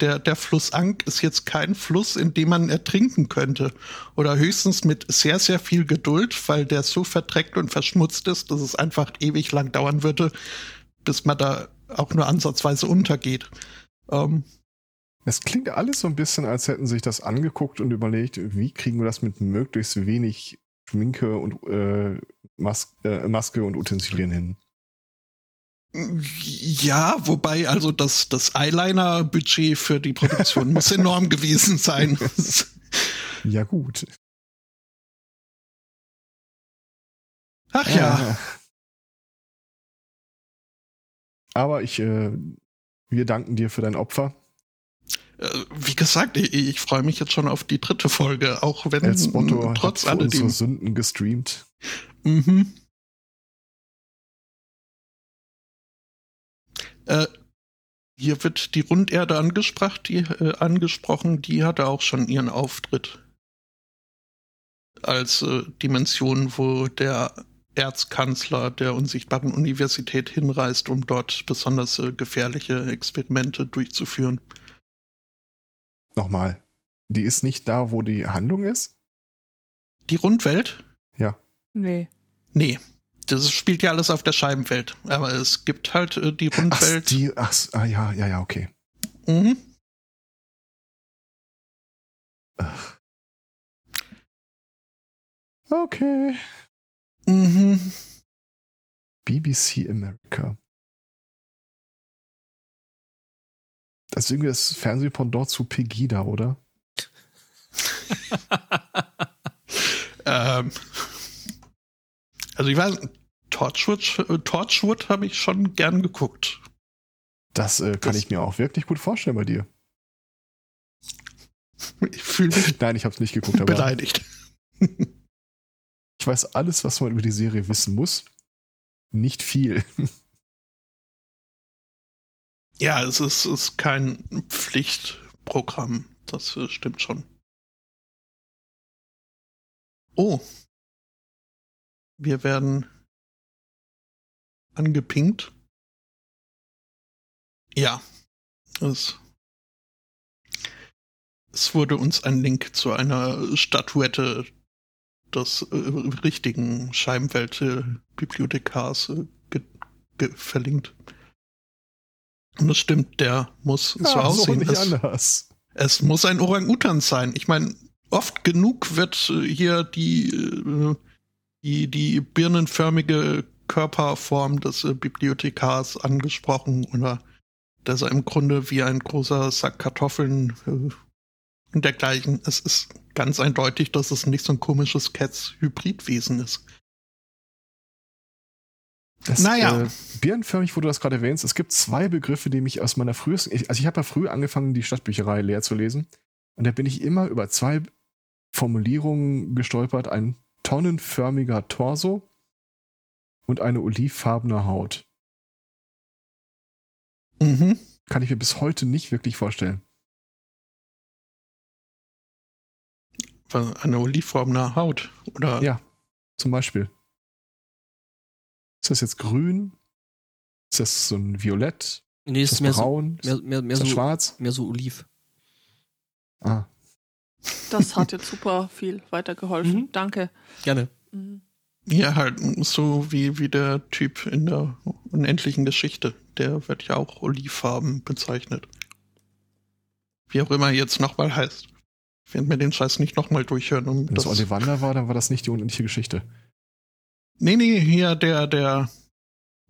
Speaker 3: der, der Fluss Ank ist jetzt kein Fluss, in dem man ertrinken könnte. Oder höchstens mit sehr, sehr viel Geduld, weil der so verdreckt und verschmutzt ist, dass es einfach ewig lang dauern würde, bis man da auch nur ansatzweise untergeht.
Speaker 1: Ähm, es klingt alles so ein bisschen, als hätten sich das angeguckt und überlegt, wie kriegen wir das mit möglichst wenig Schminke und äh, Mas äh, Maske und Utensilien hin.
Speaker 3: Ja, wobei also das, das Eyeliner-Budget für die Produktion muss enorm gewesen sein.
Speaker 1: ja, gut.
Speaker 3: Ach ja. Äh,
Speaker 1: aber ich äh, wir danken dir für dein Opfer.
Speaker 3: Äh, wie gesagt, ich, ich freue mich jetzt schon auf die dritte Folge, auch wenn
Speaker 1: Spotto trotz hat alledem Sünden gestreamt.
Speaker 3: Mhm. Äh, hier wird die Runderde angesprochen, die, äh, angesprochen, die hatte auch schon ihren Auftritt als äh, Dimension, wo der Erzkanzler der unsichtbaren Universität hinreist, um dort besonders äh, gefährliche Experimente durchzuführen.
Speaker 1: Nochmal, die ist nicht da, wo die Handlung ist?
Speaker 3: Die Rundwelt?
Speaker 1: Ja.
Speaker 4: Nee.
Speaker 3: Nee. Das spielt ja alles auf der Scheibenwelt. Aber es gibt halt äh, die Rundwelt.
Speaker 1: Ach, die, ach, ah, ja, ja, ja, okay.
Speaker 3: Mhm.
Speaker 1: Ach. Okay.
Speaker 3: Mhm.
Speaker 1: BBC America. Das ist irgendwie das Fernsehpendant zu Pegida, oder?
Speaker 3: ähm, also ich weiß, Torchwood, äh, Torchwood habe ich schon gern geguckt.
Speaker 1: Das äh, kann das, ich mir auch wirklich gut vorstellen bei dir.
Speaker 3: Ich fühle mich.
Speaker 1: Nein, ich habe es nicht geguckt,
Speaker 3: aber. Beleidigt.
Speaker 1: Ich weiß alles, was man über die Serie wissen muss. Nicht viel.
Speaker 3: Ja, es ist, ist kein Pflichtprogramm. Das äh, stimmt schon. Oh. Wir werden angepinkt. Ja. Es, es wurde uns ein Link zu einer Statuette des äh, richtigen Scheibenwelt-Bibliothekars äh, verlinkt. Und das stimmt, der muss ja, so aussehen.
Speaker 1: Nicht es, anders.
Speaker 3: es muss ein Orang-Utan sein. Ich meine, oft genug wird äh, hier die, äh, die, die birnenförmige Körperform des äh, Bibliothekars angesprochen oder dass er im Grunde wie ein großer Sack Kartoffeln und dergleichen. Es ist ganz eindeutig, dass es nicht so ein komisches Cats-Hybridwesen ist.
Speaker 1: Das, naja. Äh, birnenförmig, wo du das gerade erwähnst, es gibt zwei Begriffe, die mich aus meiner frühesten. Ich, also ich habe ja früh angefangen, die Stadtbücherei leer zu lesen. Und da bin ich immer über zwei Formulierungen gestolpert: ein tonnenförmiger Torso und eine olivfarbene Haut.
Speaker 3: Mhm.
Speaker 1: Kann ich mir bis heute nicht wirklich vorstellen.
Speaker 3: eine olivfarbene Haut, oder?
Speaker 1: Ja, zum Beispiel. Ist das jetzt grün? Ist das so ein Violett?
Speaker 2: Nee, ist, ist
Speaker 1: mehr braun?
Speaker 2: So, mehr, mehr, mehr
Speaker 1: ist
Speaker 2: so
Speaker 1: schwarz?
Speaker 2: Mehr so oliv.
Speaker 1: Ah.
Speaker 4: Das hat jetzt super viel weitergeholfen.
Speaker 2: Mhm.
Speaker 4: Danke.
Speaker 2: Gerne.
Speaker 4: Mhm.
Speaker 3: Ja, halt so wie, wie der Typ in der unendlichen Geschichte. Der wird ja auch olivfarben bezeichnet. Wie auch immer er jetzt nochmal heißt. Ich werde mir den Scheiß nicht nochmal durchhören. Um
Speaker 1: Wenn das Ollivander war, dann war das nicht die unendliche Geschichte.
Speaker 3: nee, nee, hier der, der,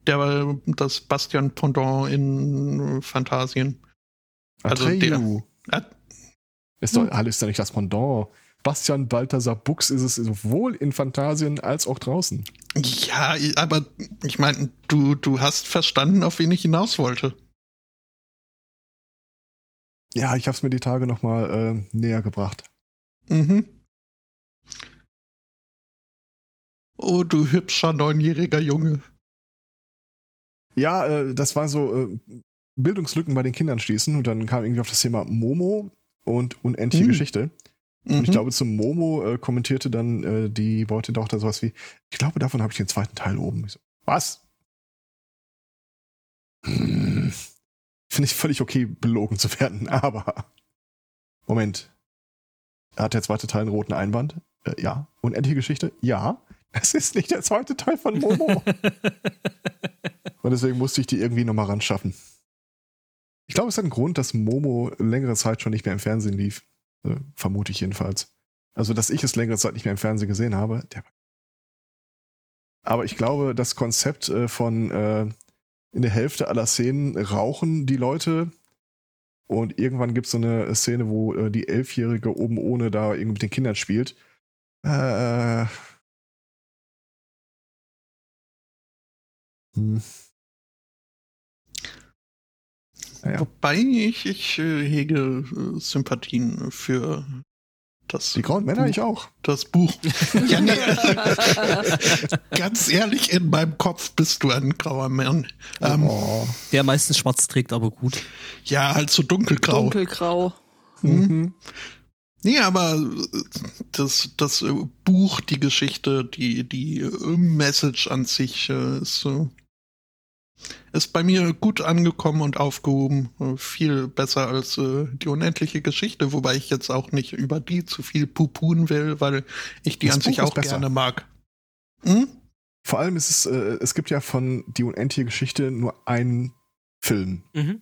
Speaker 3: der war das Bastian Pendant in Phantasien. Also der-
Speaker 1: Atreyu.
Speaker 3: Ah,
Speaker 1: Ist doch, Hallo, ist ja nicht das Pendant. Bastian Balthasar Buchs ist es sowohl in Phantasien als auch draußen.
Speaker 3: Ja, aber ich meine, du, du hast verstanden, auf wen ich hinaus wollte.
Speaker 1: Ja, ich habe es mir die Tage nochmal äh, näher gebracht.
Speaker 3: Mhm. Oh, du hübscher neunjähriger Junge.
Speaker 1: Ja, äh, das war so äh, Bildungslücken bei den Kindern schließen und dann kam irgendwie auf das Thema Momo und unendliche
Speaker 3: Hm.
Speaker 1: Geschichte. Und
Speaker 3: Mhm.
Speaker 1: ich glaube, zum Momo äh, kommentierte dann äh, die Beutetochter sowas wie, ich glaube, davon habe ich den zweiten Teil oben. Ich so, was? Hm. Finde ich völlig okay, belogen zu werden, aber Moment. Hat der zweite Teil einen roten Einband? Äh, ja. Unendliche Geschichte? Ja. Das ist nicht der zweite Teil von Momo. Und deswegen musste ich die irgendwie nochmal ran schaffen. Ich glaube, es hat einen Grund, dass Momo längere Zeit schon nicht mehr im Fernsehen lief. Äh, vermute ich jedenfalls. Also, dass ich es längere Zeit nicht mehr im Fernsehen gesehen habe. Der Aber ich glaube, das Konzept äh, von äh, in der Hälfte aller Szenen rauchen die Leute und irgendwann gibt es so eine Szene, wo äh, die Elfjährige oben ohne da irgendwie mit den Kindern spielt. Äh, hm. Naja.
Speaker 3: Wobei ich, ich äh, hege äh, Sympathien für das,
Speaker 1: Die grauen Männer,
Speaker 3: Buch,
Speaker 1: ich auch.
Speaker 3: das Buch. ja, nee, ganz ehrlich, in meinem Kopf bist du ein grauer Mann. Ähm,
Speaker 1: oh.
Speaker 2: Der meistens schwarz trägt, aber gut.
Speaker 3: Ja, halt so dunkelgrau.
Speaker 4: Dunkelgrau.
Speaker 1: Mhm.
Speaker 3: Nee, aber äh, das, das Buch, die Geschichte, die, die Message an sich ist, äh, ist bei mir gut angekommen und aufgehoben. Äh, Viel besser als äh, die unendliche Geschichte, wobei ich jetzt auch nicht über die zu viel pupun will, weil ich die
Speaker 1: Das
Speaker 3: an sich
Speaker 1: Buch ist
Speaker 3: auch
Speaker 1: besser.
Speaker 3: gerne mag. Hm?
Speaker 1: Vor allem ist es, äh, es gibt ja von Die unendliche Geschichte nur einen Film.
Speaker 2: Mhm.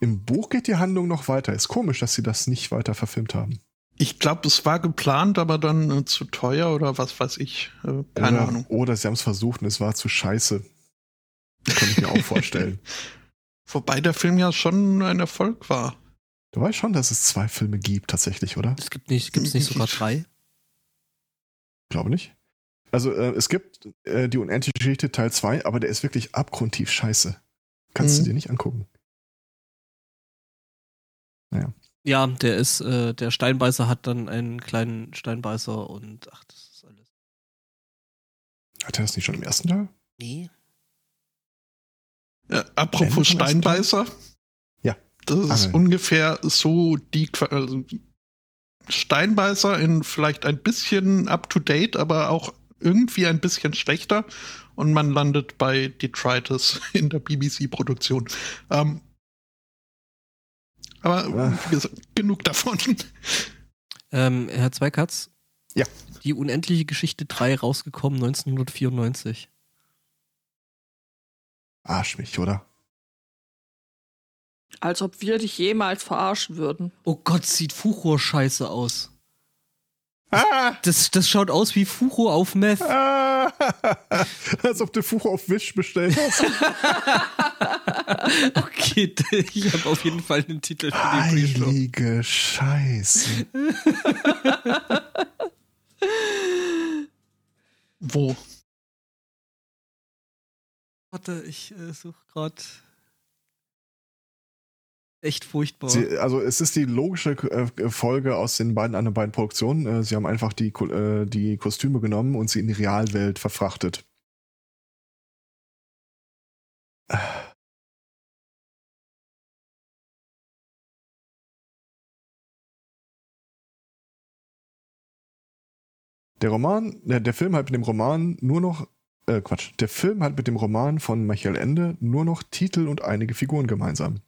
Speaker 1: Im Buch geht die Handlung noch weiter. Ist komisch, dass sie das nicht weiter verfilmt haben.
Speaker 3: Ich glaube, es war geplant, aber dann äh, zu teuer oder was weiß ich. Äh, keine
Speaker 1: oder,
Speaker 3: Ahnung.
Speaker 1: Oder sie haben es versucht und es war zu scheiße. Kann ich mir auch vorstellen.
Speaker 3: Wobei der Film ja schon ein Erfolg war.
Speaker 1: Du weißt schon, dass es zwei Filme gibt, tatsächlich, oder?
Speaker 2: Es gibt nicht, gibt's nicht sogar drei?
Speaker 1: Glaube nicht. Also, äh, es gibt äh, die unendliche Geschichte Teil 2, aber der ist wirklich abgrundtief scheiße. Kannst
Speaker 3: Mhm.
Speaker 1: du dir nicht angucken.
Speaker 2: Ja, der ist, äh, der Steinbeißer hat dann einen kleinen Steinbeißer und ach, das ist alles.
Speaker 1: Hat er das nicht schon im ersten Teil?
Speaker 2: Nee.
Speaker 3: Äh, apropos Steinbeißer.
Speaker 1: Ja.
Speaker 3: Das ist
Speaker 1: Ah.
Speaker 3: ungefähr so die Qua- also Steinbeißer in vielleicht ein bisschen up to date, aber auch irgendwie ein bisschen schlechter. Und man landet bei Detritus in der BBC-Produktion. Ähm, aber
Speaker 1: Ah.
Speaker 3: wie gesagt, genug davon.
Speaker 2: Ähm, Herr Zweikatz?
Speaker 1: Ja.
Speaker 2: Die unendliche Geschichte 3 rausgekommen 1994.
Speaker 1: Arsch mich, oder?
Speaker 4: Als ob wir dich jemals verarschen würden.
Speaker 2: Oh Gott, sieht Furor scheiße aus.
Speaker 1: Ah!
Speaker 2: Das, das schaut aus wie Furo auf Meth.
Speaker 1: ah! Als ob du Fuche auf Wish bestellt hast.
Speaker 2: Okay, ich habe auf jeden Fall einen Titel für die Pre-Show.
Speaker 1: Heilige Scheiße.
Speaker 3: Wo?
Speaker 2: Warte, ich äh, suche gerade. Echt furchtbar.
Speaker 1: Sie, also es ist die logische äh, Folge aus den beiden anderen beiden Produktionen. Äh, sie haben einfach die, äh, die Kostüme genommen und sie in die Realwelt verfrachtet. Der Roman, der, der Film hat mit dem Roman nur noch, äh, Quatsch. Der Film hat mit dem Roman von Michael Ende nur noch Titel und einige Figuren gemeinsam.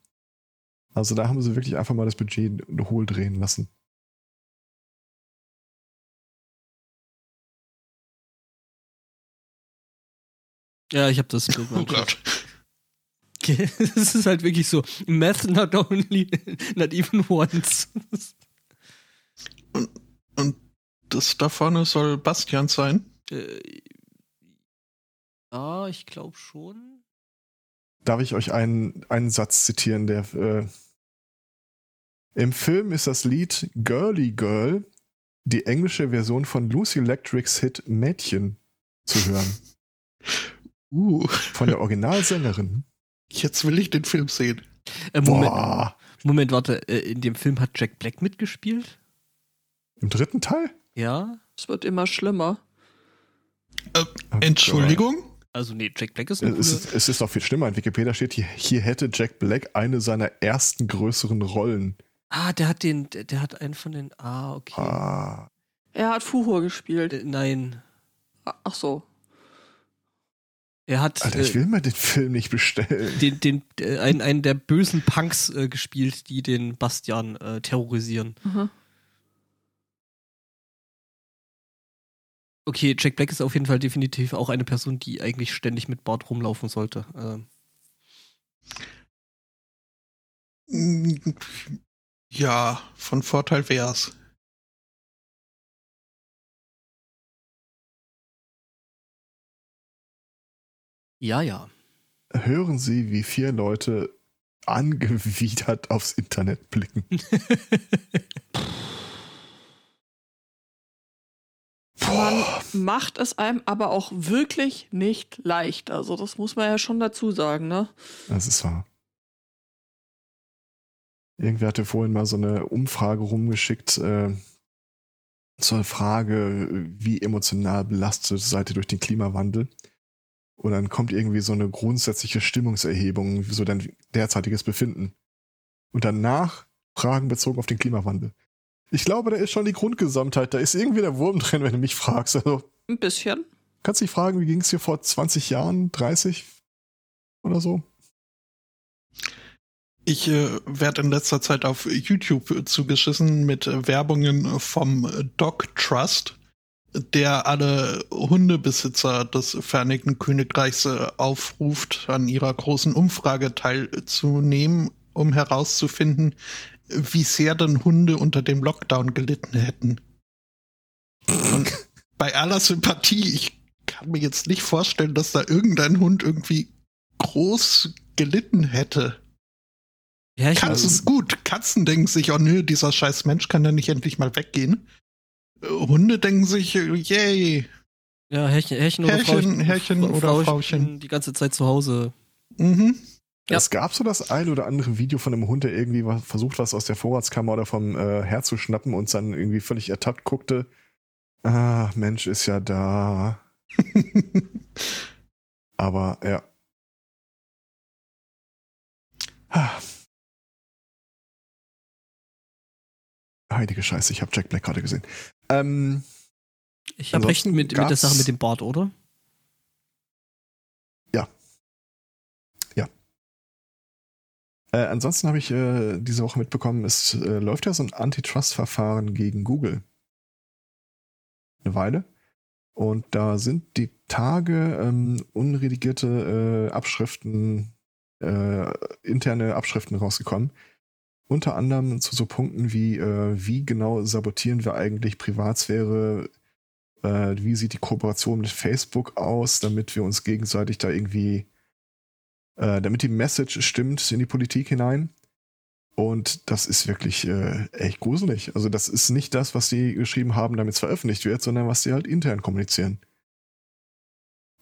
Speaker 1: Also da haben sie wirklich einfach mal das Budget hohl drehen lassen.
Speaker 2: Ja, ich habe das Bild mal.
Speaker 3: Oh Gott.
Speaker 2: Es ist halt wirklich so, Math not only, not even once.
Speaker 3: Und, und das da vorne soll Bastian sein?
Speaker 2: Äh, ja, ich glaube schon.
Speaker 1: Darf ich euch einen, einen Satz zitieren, der äh, im Film ist das Lied Girly Girl die englische Version von Lucy Electrics Hit Mädchen zu hören.
Speaker 3: Uh,
Speaker 1: Von der Originalsängerin.
Speaker 3: jetzt will ich den Film sehen.
Speaker 2: Äh, Moment,
Speaker 1: Boah.
Speaker 2: Moment, warte, äh, in dem Film hat Jack Black mitgespielt?
Speaker 1: Im dritten Teil?
Speaker 2: Ja?
Speaker 4: Es wird immer schlimmer.
Speaker 3: Äh,
Speaker 1: Oh
Speaker 3: Entschuldigung?
Speaker 2: Also nee, Jack Black ist eine
Speaker 1: Es
Speaker 2: coole...
Speaker 1: ist, es ist noch viel schlimmer. In Wikipedia steht, hier, hier hätte Jack Black eine seiner ersten größeren Rollen.
Speaker 2: Ah, der hat den, der, der hat einen von den... Ah, okay.
Speaker 1: Ah.
Speaker 4: Er hat Fuhur gespielt.
Speaker 2: Äh, nein.
Speaker 4: Ach so.
Speaker 2: Er hat
Speaker 1: Alter, ich
Speaker 2: äh,
Speaker 1: will mir den Film nicht bestellen.
Speaker 2: den, den, äh, einen, einen der bösen Punks äh, gespielt, die den Bastian äh, terrorisieren.
Speaker 4: Mhm.
Speaker 2: Okay, Jack Black ist auf jeden Fall definitiv auch eine Person, die eigentlich ständig mit Bart rumlaufen sollte. Ähm,
Speaker 3: Mm, Ja, von Vorteil wär's.
Speaker 2: ja, ja.
Speaker 1: Hören Sie, wie vier Leute angewidert aufs Internet blicken.
Speaker 4: macht es einem aber auch wirklich nicht leicht. Also das muss man ja schon dazu sagen, ne?
Speaker 1: Das ist wahr. Irgendwer hatte vorhin mal so eine Umfrage rumgeschickt äh, zur Frage, wie emotional belastet seid ihr durch den Klimawandel? Und dann kommt irgendwie so eine grundsätzliche Stimmungserhebung, so dein derzeitiges Befinden. Und danach Fragen bezogen auf den Klimawandel. Ich glaube, da ist schon die Grundgesamtheit, da ist irgendwie der Wurm drin, wenn du mich fragst. Also,
Speaker 4: Ein bisschen.
Speaker 1: kannst du dich fragen, wie ging es dir vor 20 Jahren, 30 oder so?
Speaker 3: Ich äh, werde in letzter Zeit auf YouTube zugeschissen mit äh, Werbungen vom Dog Trust, der alle Hundebesitzer des Vereinigten Königreichs äh, aufruft, an ihrer großen Umfrage teilzunehmen, um herauszufinden, wie sehr denn Hunde unter dem Lockdown gelitten hätten. Und bei aller Sympathie, ich kann mir jetzt nicht vorstellen, dass da irgendein Hund irgendwie groß gelitten hätte.
Speaker 2: Ja, ich
Speaker 3: Katzen,
Speaker 1: Also-
Speaker 3: gut, Katzen denken sich, oh nö, dieser scheiß Mensch kann ja nicht endlich mal weggehen. Hunde denken sich, yay.
Speaker 2: ja, Herrchen, Herrchen oder
Speaker 3: Herrchen,
Speaker 2: Frauchen,
Speaker 3: Herrchen
Speaker 2: Fra-
Speaker 3: oder Frauchen.
Speaker 2: Die ganze Zeit zu Hause.
Speaker 3: Mhm.
Speaker 2: Ja.
Speaker 1: Es gab so das ein oder andere Video von einem Hund, der irgendwie versucht, was aus der Vorratskammer oder vom äh, Herd zu schnappen und dann irgendwie völlig ertappt guckte. Ah, Mensch ist ja da. Aber ja. Ah. Heilige Scheiße, ich habe Jack Black gerade gesehen. Ähm,
Speaker 2: Ich habe recht mit, mit der Sache mit dem Bart, oder?
Speaker 1: Äh, ansonsten habe ich äh, diese Woche mitbekommen, es äh, läuft ja so ein Antitrust-Verfahren gegen Google. Eine Weile. Und da sind die Tage ähm, unredigierte äh, Abschriften, äh, interne Abschriften rausgekommen. Unter anderem zu so Punkten wie, äh, wie genau sabotieren wir eigentlich Privatsphäre, wie sieht die Kooperation mit Facebook aus, damit wir uns gegenseitig da irgendwie äh, damit die Message stimmt in die Politik hinein. Und das ist wirklich äh, echt gruselig. Also das ist nicht das, was die geschrieben haben, damit es veröffentlicht wird, sondern was sie halt intern kommunizieren.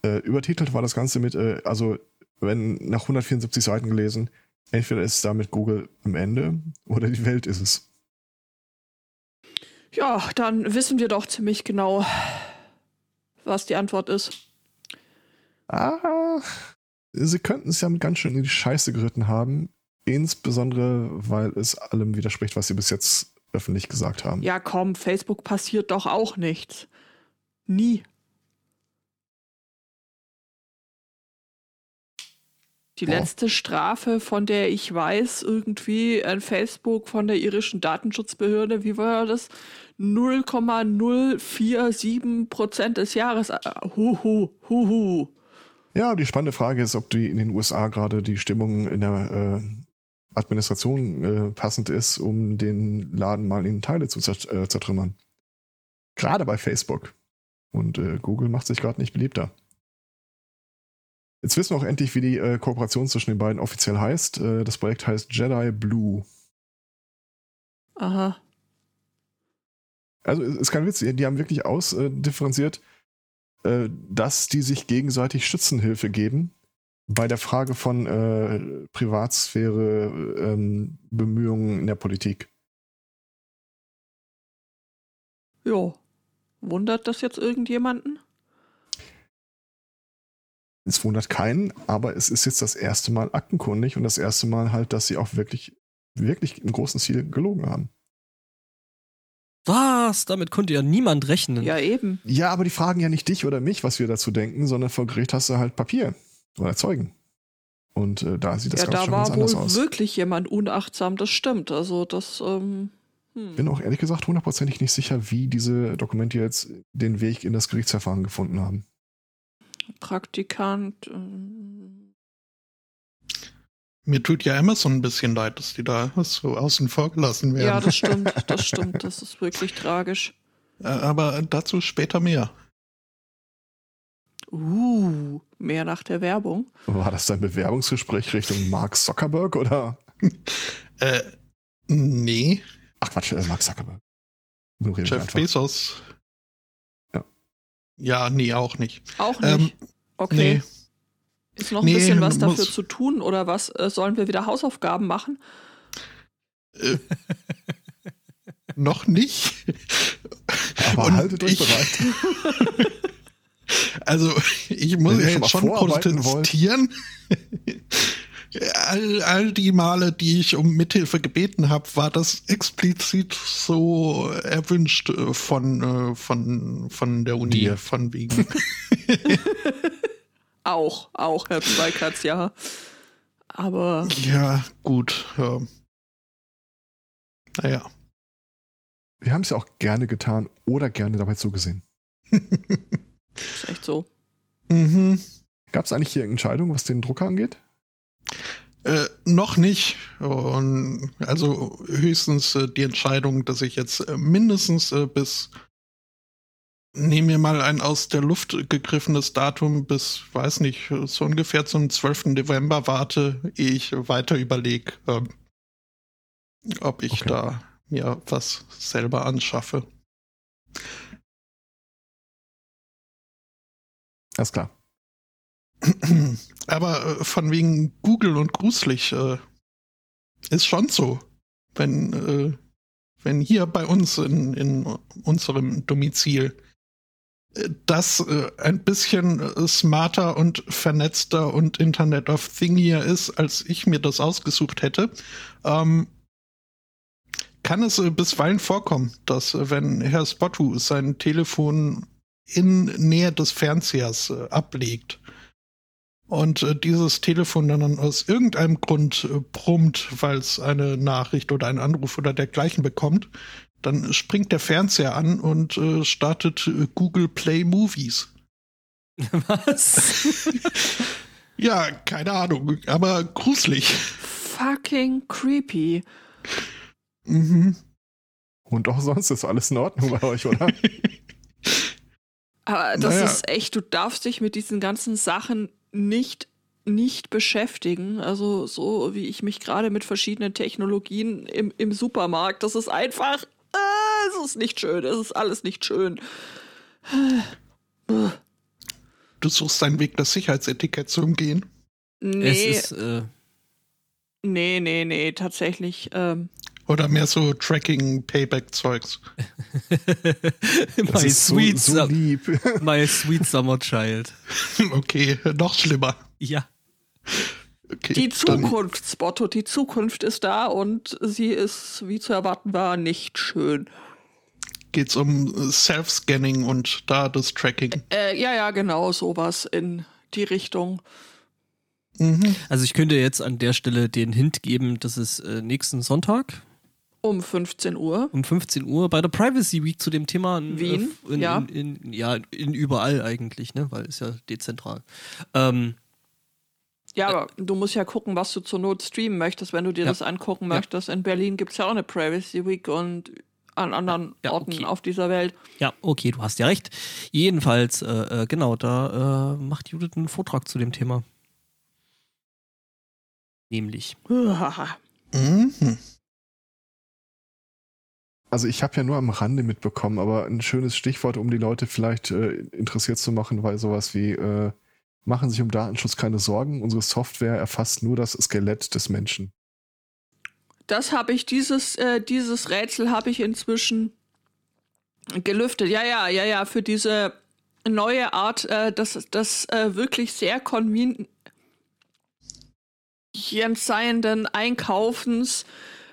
Speaker 1: Äh, übertitelt war das Ganze mit, äh, also wenn nach 174 Seiten gelesen, entweder ist damit Google am Ende oder die Welt ist es.
Speaker 4: Ja, dann wissen wir doch ziemlich genau, was die Antwort ist.
Speaker 1: Ah, sie könnten es ja ganz schön in die Scheiße geritten haben. Insbesondere, weil es allem widerspricht, was sie bis jetzt öffentlich gesagt haben.
Speaker 4: Ja, komm, Facebook passiert doch auch nichts. Nie. Die
Speaker 1: Boah.
Speaker 4: letzte Strafe, von der ich weiß, irgendwie an Facebook von der irischen Datenschutzbehörde, wie war das? 0,047 Prozent des Jahres. äh, Huhu, huhu.
Speaker 1: Ja, die spannende Frage ist, ob die in den USA gerade die Stimmung in der äh, Administration äh, passend ist, um den Laden mal in Teile zu zert äh, zertrümmern. Gerade bei Facebook. Und äh, Google macht sich gerade nicht beliebter. Jetzt wissen wir auch endlich, wie die äh, Kooperation zwischen den beiden offiziell heißt. Äh, das Projekt heißt Jedi Blue.
Speaker 4: Aha.
Speaker 1: Also es ist kein Witz, die haben wirklich ausdifferenziert, äh, dass die sich gegenseitig Schützenhilfe geben bei der Frage von äh, Privatsphäre, ähm, Bemühungen in der Politik.
Speaker 4: Jo. Wundert das jetzt irgendjemanden?
Speaker 1: Es wundert keinen, aber es ist jetzt das erste Mal aktenkundig und das erste Mal halt, dass sie auch wirklich, wirklich im großen Stil gelogen haben.
Speaker 2: Was? Damit konnte ja niemand rechnen.
Speaker 4: Ja, eben.
Speaker 1: Ja, aber die fragen ja nicht dich oder mich, was wir dazu denken, sondern vor Gericht hast du halt Papier oder Zeugen. Und äh, da sieht das
Speaker 4: ja, da
Speaker 1: schon ganz
Speaker 4: war
Speaker 1: anders
Speaker 4: wohl
Speaker 1: aus.
Speaker 4: wirklich jemand unachtsam, das stimmt. Also das, ähm, hm.
Speaker 1: bin auch ehrlich gesagt hundertprozentig nicht sicher, wie diese Dokumente jetzt den Weg in das Gerichtsverfahren gefunden haben.
Speaker 4: Praktikant. ähm,
Speaker 3: Mir tut ja Amazon ein bisschen leid, dass die da so außen vor gelassen werden.
Speaker 4: Ja, das stimmt, das stimmt. Das ist wirklich tragisch.
Speaker 3: Äh, Aber dazu später mehr.
Speaker 4: Uh, mehr nach der Werbung.
Speaker 1: War das dein Bewerbungsgespräch Richtung Mark Zuckerberg oder?
Speaker 3: Äh, nee,
Speaker 1: Ach Quatsch, äh, Mark Zuckerberg. Ignorieren
Speaker 3: Jeff. Bezos.
Speaker 1: Ja.
Speaker 3: Ja, nee, auch nicht.
Speaker 4: Auch nicht.
Speaker 3: Ähm,
Speaker 4: okay.
Speaker 3: Nee,
Speaker 4: Ist noch ein
Speaker 3: nee,
Speaker 4: bisschen was dafür zu tun oder was? Äh, sollen wir wieder Hausaufgaben machen?
Speaker 3: äh, noch nicht.
Speaker 1: Aber
Speaker 3: Und
Speaker 1: haltet euch bereit.
Speaker 3: Also, ich muss ja
Speaker 1: schon
Speaker 3: jetzt schon protestieren. all, all die Male, die ich um Mithilfe gebeten habe, war das explizit so erwünscht äh, von, äh, von, von der Uni,
Speaker 1: Dir.
Speaker 3: von wegen.
Speaker 4: Auch, auch, Herr Zweikatz, ja. Aber
Speaker 3: ja, gut. Ja. Naja.
Speaker 1: Wir haben es ja auch gerne getan oder gerne dabei zugesehen.
Speaker 4: ist echt so.
Speaker 3: mhm.
Speaker 1: Gab es eigentlich hier Entscheidungen, was den Drucker angeht?
Speaker 3: Äh, noch nicht. Und also höchstens äh, die Entscheidung, dass ich jetzt äh, mindestens äh, bis nehmen wir mal ein aus der Luft gegriffenes Datum bis, weiß nicht, so ungefähr zum 12. November warte, ehe ich weiter überlege, ähm, ob ich
Speaker 1: Okay.
Speaker 3: da mir was selber anschaffe.
Speaker 1: Alles klar.
Speaker 3: Aber äh, von wegen Google und gruselig äh, ist schon so. Wenn, äh, wenn hier bei uns in, in unserem Domizil das äh, ein bisschen äh, smarter und vernetzter und Internet of Thingier ist, als ich mir das ausgesucht hätte, ähm, kann es äh, bisweilen vorkommen, dass wenn Herr Spottu sein Telefon in Nähe des Fernsehers ablegt, und dieses Telefon dann aus irgendeinem Grund brummt, weil es eine Nachricht oder einen Anruf oder dergleichen bekommt, dann springt der Fernseher an und äh, startet äh, Google Play Movies.
Speaker 2: Was?
Speaker 3: Ja, keine Ahnung, aber gruselig.
Speaker 4: Fucking creepy.
Speaker 3: Mhm.
Speaker 1: Und auch sonst ist alles in Ordnung bei euch, oder?
Speaker 4: Aber das
Speaker 3: Naja.
Speaker 4: ist echt, du darfst dich mit diesen ganzen Sachen nicht nicht beschäftigen. Also so wie ich mich gerade mit verschiedenen Technologien im, im Supermarkt, das ist einfach, äh, es ist nicht schön, es ist alles nicht schön.
Speaker 3: Du suchst einen Weg, das Sicherheitsetikett zu umgehen.
Speaker 4: Nee,
Speaker 2: Es ist, äh,
Speaker 4: nee, nee, nee, tatsächlich. Ähm,
Speaker 3: Oder mehr so Tracking-Payback-Zeugs.
Speaker 1: Das
Speaker 2: my,
Speaker 1: ist so,
Speaker 2: sweet
Speaker 1: so
Speaker 2: my sweet summer child.
Speaker 3: Okay, noch schlimmer.
Speaker 2: Ja.
Speaker 3: Okay,
Speaker 4: die
Speaker 3: dann-
Speaker 4: Zukunft, Spotto, die Zukunft ist da und sie ist, wie zu erwarten war, nicht schön.
Speaker 3: geht's um äh, Self-Scanning und da das Tracking.
Speaker 4: Äh, ja, ja, genau, sowas in die Richtung.
Speaker 3: Mhm.
Speaker 2: Also ich könnte jetzt an der Stelle den Hint geben, dass es äh, nächsten Sonntag
Speaker 4: Um 15 Uhr.
Speaker 2: Um 15 Uhr bei der Privacy Week zu dem Thema. in-
Speaker 4: Wien,
Speaker 2: in,
Speaker 4: ja.
Speaker 2: In, in, ja, in überall eigentlich, ne? Weil ist ja dezentral. Ähm,
Speaker 4: Ja, aber du musst ja gucken, was du zur Not streamen möchtest, wenn du dir
Speaker 2: Ja.
Speaker 4: das angucken
Speaker 2: Ja.
Speaker 4: möchtest. In Berlin gibt es ja auch eine Privacy Week und an anderen
Speaker 2: Ja,
Speaker 4: Orten
Speaker 2: okay.
Speaker 4: auf dieser Welt.
Speaker 2: ja, okay, du hast ja recht. Jedenfalls, äh, äh, genau, da äh, macht Judith einen Vortrag zu dem Thema. Nämlich.
Speaker 3: Mhm.
Speaker 1: Also ich habe ja nur am Rande mitbekommen, aber ein schönes Stichwort, um die Leute vielleicht äh, interessiert zu machen, weil sowas wie äh, machen sich um Datenschutz keine Sorgen, unsere Software erfasst nur das Skelett des Menschen.
Speaker 4: Das habe ich, dieses, äh, dieses Rätsel habe ich inzwischen gelüftet. Ja, ja, ja, ja, für diese neue Art äh, des, des äh, wirklich sehr convenient seienden Einkaufens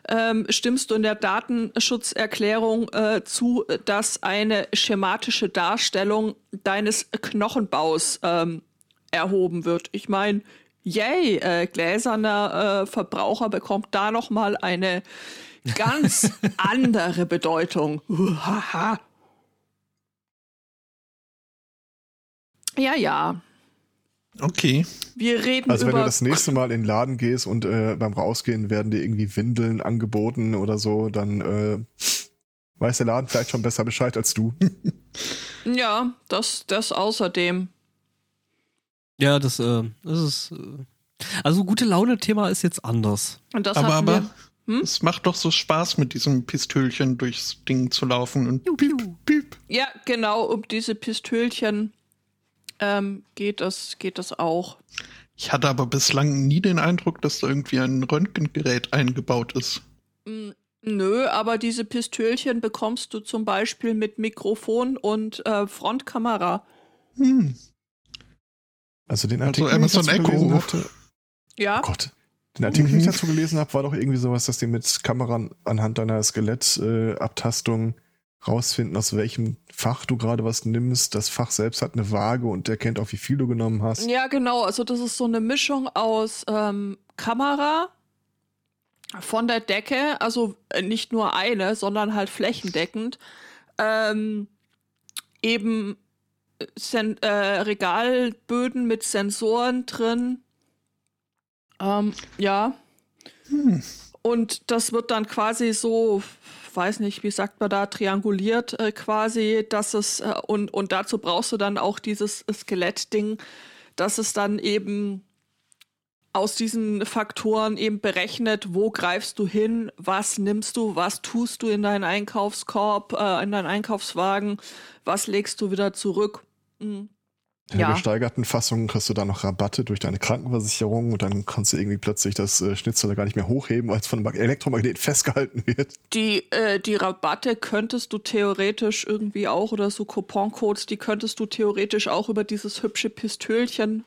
Speaker 4: ähm, stimmst du in der Datenschutzerklärung äh, zu, dass eine schematische Darstellung deines Knochenbaus ähm, erhoben wird. Ich meine, yay, äh, gläserner äh, Verbraucher bekommt da noch mal eine ganz andere Bedeutung. Uhaha. ja, ja.
Speaker 3: Okay.
Speaker 4: Wir reden
Speaker 1: Also wenn du das nächste Mal in den Laden gehst und äh, beim Rausgehen werden dir irgendwie Windeln angeboten oder so, dann äh, weiß der Laden vielleicht schon besser Bescheid als du.
Speaker 4: ja, das, das außerdem.
Speaker 2: Ja, das, äh, das ist. Äh, also gute Laune-Thema ist jetzt anders.
Speaker 4: Und das
Speaker 3: aber aber
Speaker 4: wir. Hm?
Speaker 3: es macht doch so Spaß, mit diesem Pistölchen durchs Ding zu laufen und piep, piep.
Speaker 4: Ja, genau, um diese Pistölchen ähm, geht, das, geht das auch.
Speaker 3: Ich hatte aber bislang nie den Eindruck, dass da irgendwie ein Röntgengerät eingebaut ist.
Speaker 4: Mm, Nö, aber diese Pistölchen bekommst du zum Beispiel mit Mikrofon und äh, Frontkamera.
Speaker 3: Hm.
Speaker 1: Also den
Speaker 3: Also
Speaker 1: Artikel, den ich
Speaker 3: Amazon
Speaker 1: dazu
Speaker 3: Echo.
Speaker 1: gelesen hatte,
Speaker 4: Ja,
Speaker 1: oh Gott, den Artikel, den ich
Speaker 3: Mhm.
Speaker 1: dazu gelesen habe, war doch irgendwie sowas, dass die mit Kameran anhand deiner Skelettabtastung äh, Abtastung rausfinden, aus welchem Fach du gerade was nimmst. Das Fach selbst hat eine Waage und erkennt auch, wie viel du genommen hast.
Speaker 4: ja, genau. Also das ist so eine Mischung aus ähm, Kamera von der Decke, also äh, nicht nur eine, sondern halt flächendeckend. Ähm, eben Sen äh, Regalböden mit Sensoren drin. Ähm, ja.
Speaker 3: Hm.
Speaker 4: Und das wird dann quasi so, weiß nicht, wie sagt man da, trianguliert äh, quasi, dass es, äh, und, und dazu brauchst du dann auch dieses Skelettding, dass es dann eben aus diesen Faktoren eben berechnet, wo greifst du hin, was nimmst du, was tust du in deinen Einkaufskorb, äh, in deinen Einkaufswagen, was legst du wieder zurück. Mhm.
Speaker 1: In der
Speaker 4: Ja.
Speaker 1: gesteigerten Fassung kriegst du dann noch Rabatte durch deine Krankenversicherung und dann kannst du irgendwie plötzlich das äh, Schnitzel gar nicht mehr hochheben, weil es von einem Elektromagnet festgehalten wird.
Speaker 4: Die, äh, die Rabatte könntest du theoretisch irgendwie auch, oder so Couponcodes, die könntest du theoretisch auch über dieses hübsche Pistölchen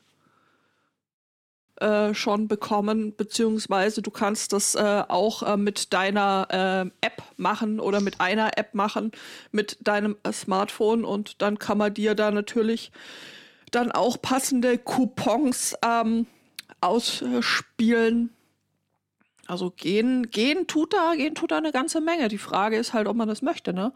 Speaker 4: äh, schon bekommen, beziehungsweise du kannst das äh, auch äh, mit deiner äh, App machen oder mit einer App machen, mit deinem äh, Smartphone und dann kann man dir da natürlich dann auch passende Coupons ähm, ausspielen. Also gehen, gehen tut da, gehen tut da eine ganze Menge. Die Frage ist halt, ob man das möchte, ne?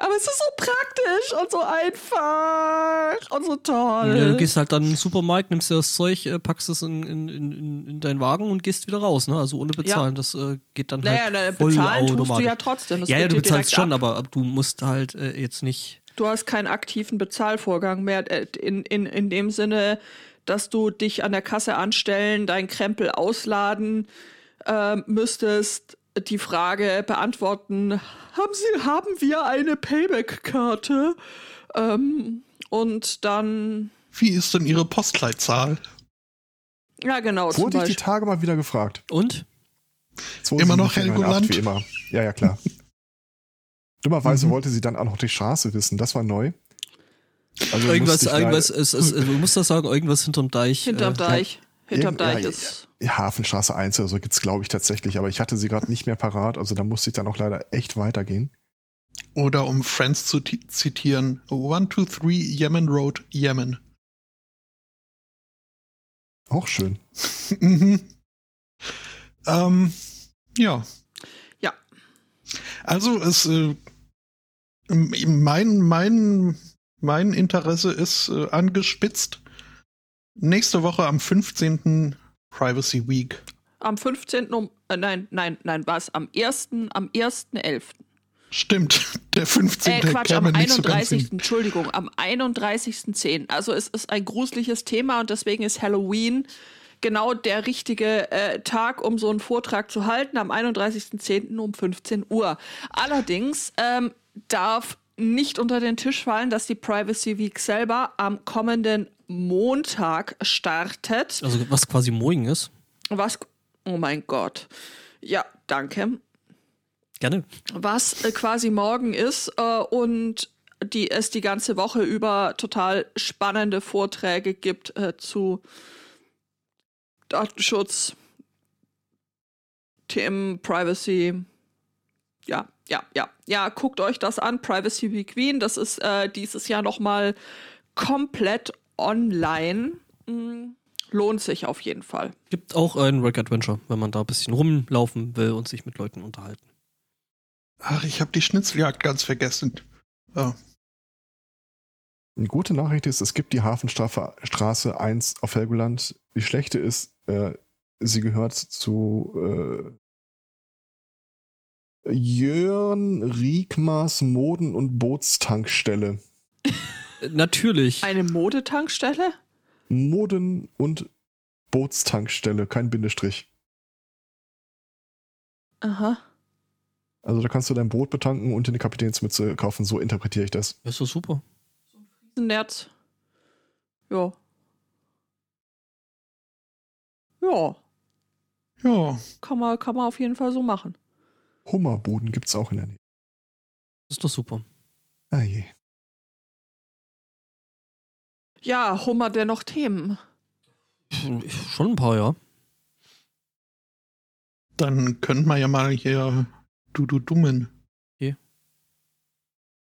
Speaker 4: Aber es ist so praktisch und so einfach und so toll.
Speaker 2: Ja, du gehst halt dann in den Supermarkt, nimmst dir das Zeug, äh, packst es in, in, in, in deinen Wagen und gehst wieder raus, ne? Also ohne bezahlen. Das äh, geht dann
Speaker 4: naja,
Speaker 2: halt
Speaker 4: naja,
Speaker 2: voll
Speaker 4: bezahlen tust du
Speaker 2: automatisch.
Speaker 4: ja trotzdem. Das
Speaker 2: ja, ja, du bezahlst schon,
Speaker 4: ab.
Speaker 2: aber, aber du musst halt äh, jetzt nicht.
Speaker 4: Du hast keinen aktiven Bezahlvorgang mehr äh, in, in, in dem Sinne, dass du dich an der Kasse anstellen, deinen Krempel ausladen äh, müsstest, die Frage beantworten, haben Sie, haben wir eine Payback-Karte? Ähm, und dann,
Speaker 3: Wie ist denn Ihre Postleitzahl?
Speaker 4: ja genau,
Speaker 1: Wurde ich die. Tage mal wieder gefragt.
Speaker 2: Und?
Speaker 3: Immer noch
Speaker 1: 2748,
Speaker 3: Helgoland?
Speaker 1: Wie immer. Ja, ja, klar. Dummerweise
Speaker 3: Mhm.
Speaker 1: wollte sie dann auch noch die Straße wissen. Das war neu. Also
Speaker 2: Irgendwas, irgendwas, ist, ist, du musst das sagen, irgendwas hinterm Deich.
Speaker 4: Hinterm
Speaker 2: äh,
Speaker 4: Deich. Hinterm
Speaker 1: irgend- ja,
Speaker 4: ist.
Speaker 1: Hafenstraße 1 oder so gibt's glaube ich, tatsächlich. Aber ich hatte sie gerade nicht mehr parat. Also da musste ich dann auch leider echt weitergehen.
Speaker 3: Oder um Friends zu ti- zitieren, 123 Yemen Road, Yemen.
Speaker 1: Auch schön.
Speaker 3: mhm. ähm, ja.
Speaker 4: Ja,
Speaker 3: Also es äh, mein, mein, mein Interesse ist äh, angespitzt. Nächste Woche am 15. Privacy Week.
Speaker 4: Am 15. Um, äh, nein, nein, nein, was? Am 1. am 1.11.
Speaker 3: Stimmt, der 15.
Speaker 4: Äh, Quatsch, am 31. So Entschuldigung, am 31.10. Also es ist ein gruseliges Thema und deswegen ist Halloween genau der richtige äh, Tag, um so einen Vortrag zu halten, am 31.10. um 15 Uhr. Allerdings ähm, darf nicht unter den Tisch fallen, dass die Privacy Week selber am kommenden Montag startet.
Speaker 2: Also was quasi morgen ist.
Speaker 4: Was? Oh mein Gott. Ja, danke.
Speaker 2: Gerne.
Speaker 4: Was äh, quasi morgen ist äh, und die es die ganze Woche über total spannende Vorträge gibt äh, zu Datenschutz, Themen, Privacy. Ja, ja, ja, ja, guckt euch das an. Privacy Week Queen, das ist äh, dieses Jahr nochmal komplett online. Mhm. Lohnt sich auf jeden Fall.
Speaker 2: Gibt auch ein Work Adventure, wenn man da ein bisschen rumlaufen will und sich mit Leuten unterhalten.
Speaker 3: Ach, ich habe die Schnitzeljagd ganz vergessen. Oh.
Speaker 1: Eine gute Nachricht ist, es gibt die Hafenstraße 1 auf Helgoland. Die schlechte ist, äh, sie gehört zu äh, Jörn Riekmars Moden- und Bootstankstelle.
Speaker 2: Natürlich.
Speaker 4: Eine Modetankstelle?
Speaker 1: Moden- und Bootstankstelle, kein Bindestrich.
Speaker 4: Aha.
Speaker 1: Also da kannst du dein Boot betanken und eine Kapitänsmütze kaufen, so interpretiere ich das.
Speaker 2: Das ist doch super.
Speaker 4: Nett. Ja. Ja.
Speaker 3: Ja.
Speaker 4: Kann man, kann man auf jeden Fall so machen.
Speaker 1: Hummerboden gibt es auch in der Nähe.
Speaker 2: Das ist doch super.
Speaker 1: Ah je.
Speaker 4: Ja, Hummer der noch Themen.
Speaker 2: Schon ein paar, ja.
Speaker 3: Dann könnten wir ja mal hier du du dummen.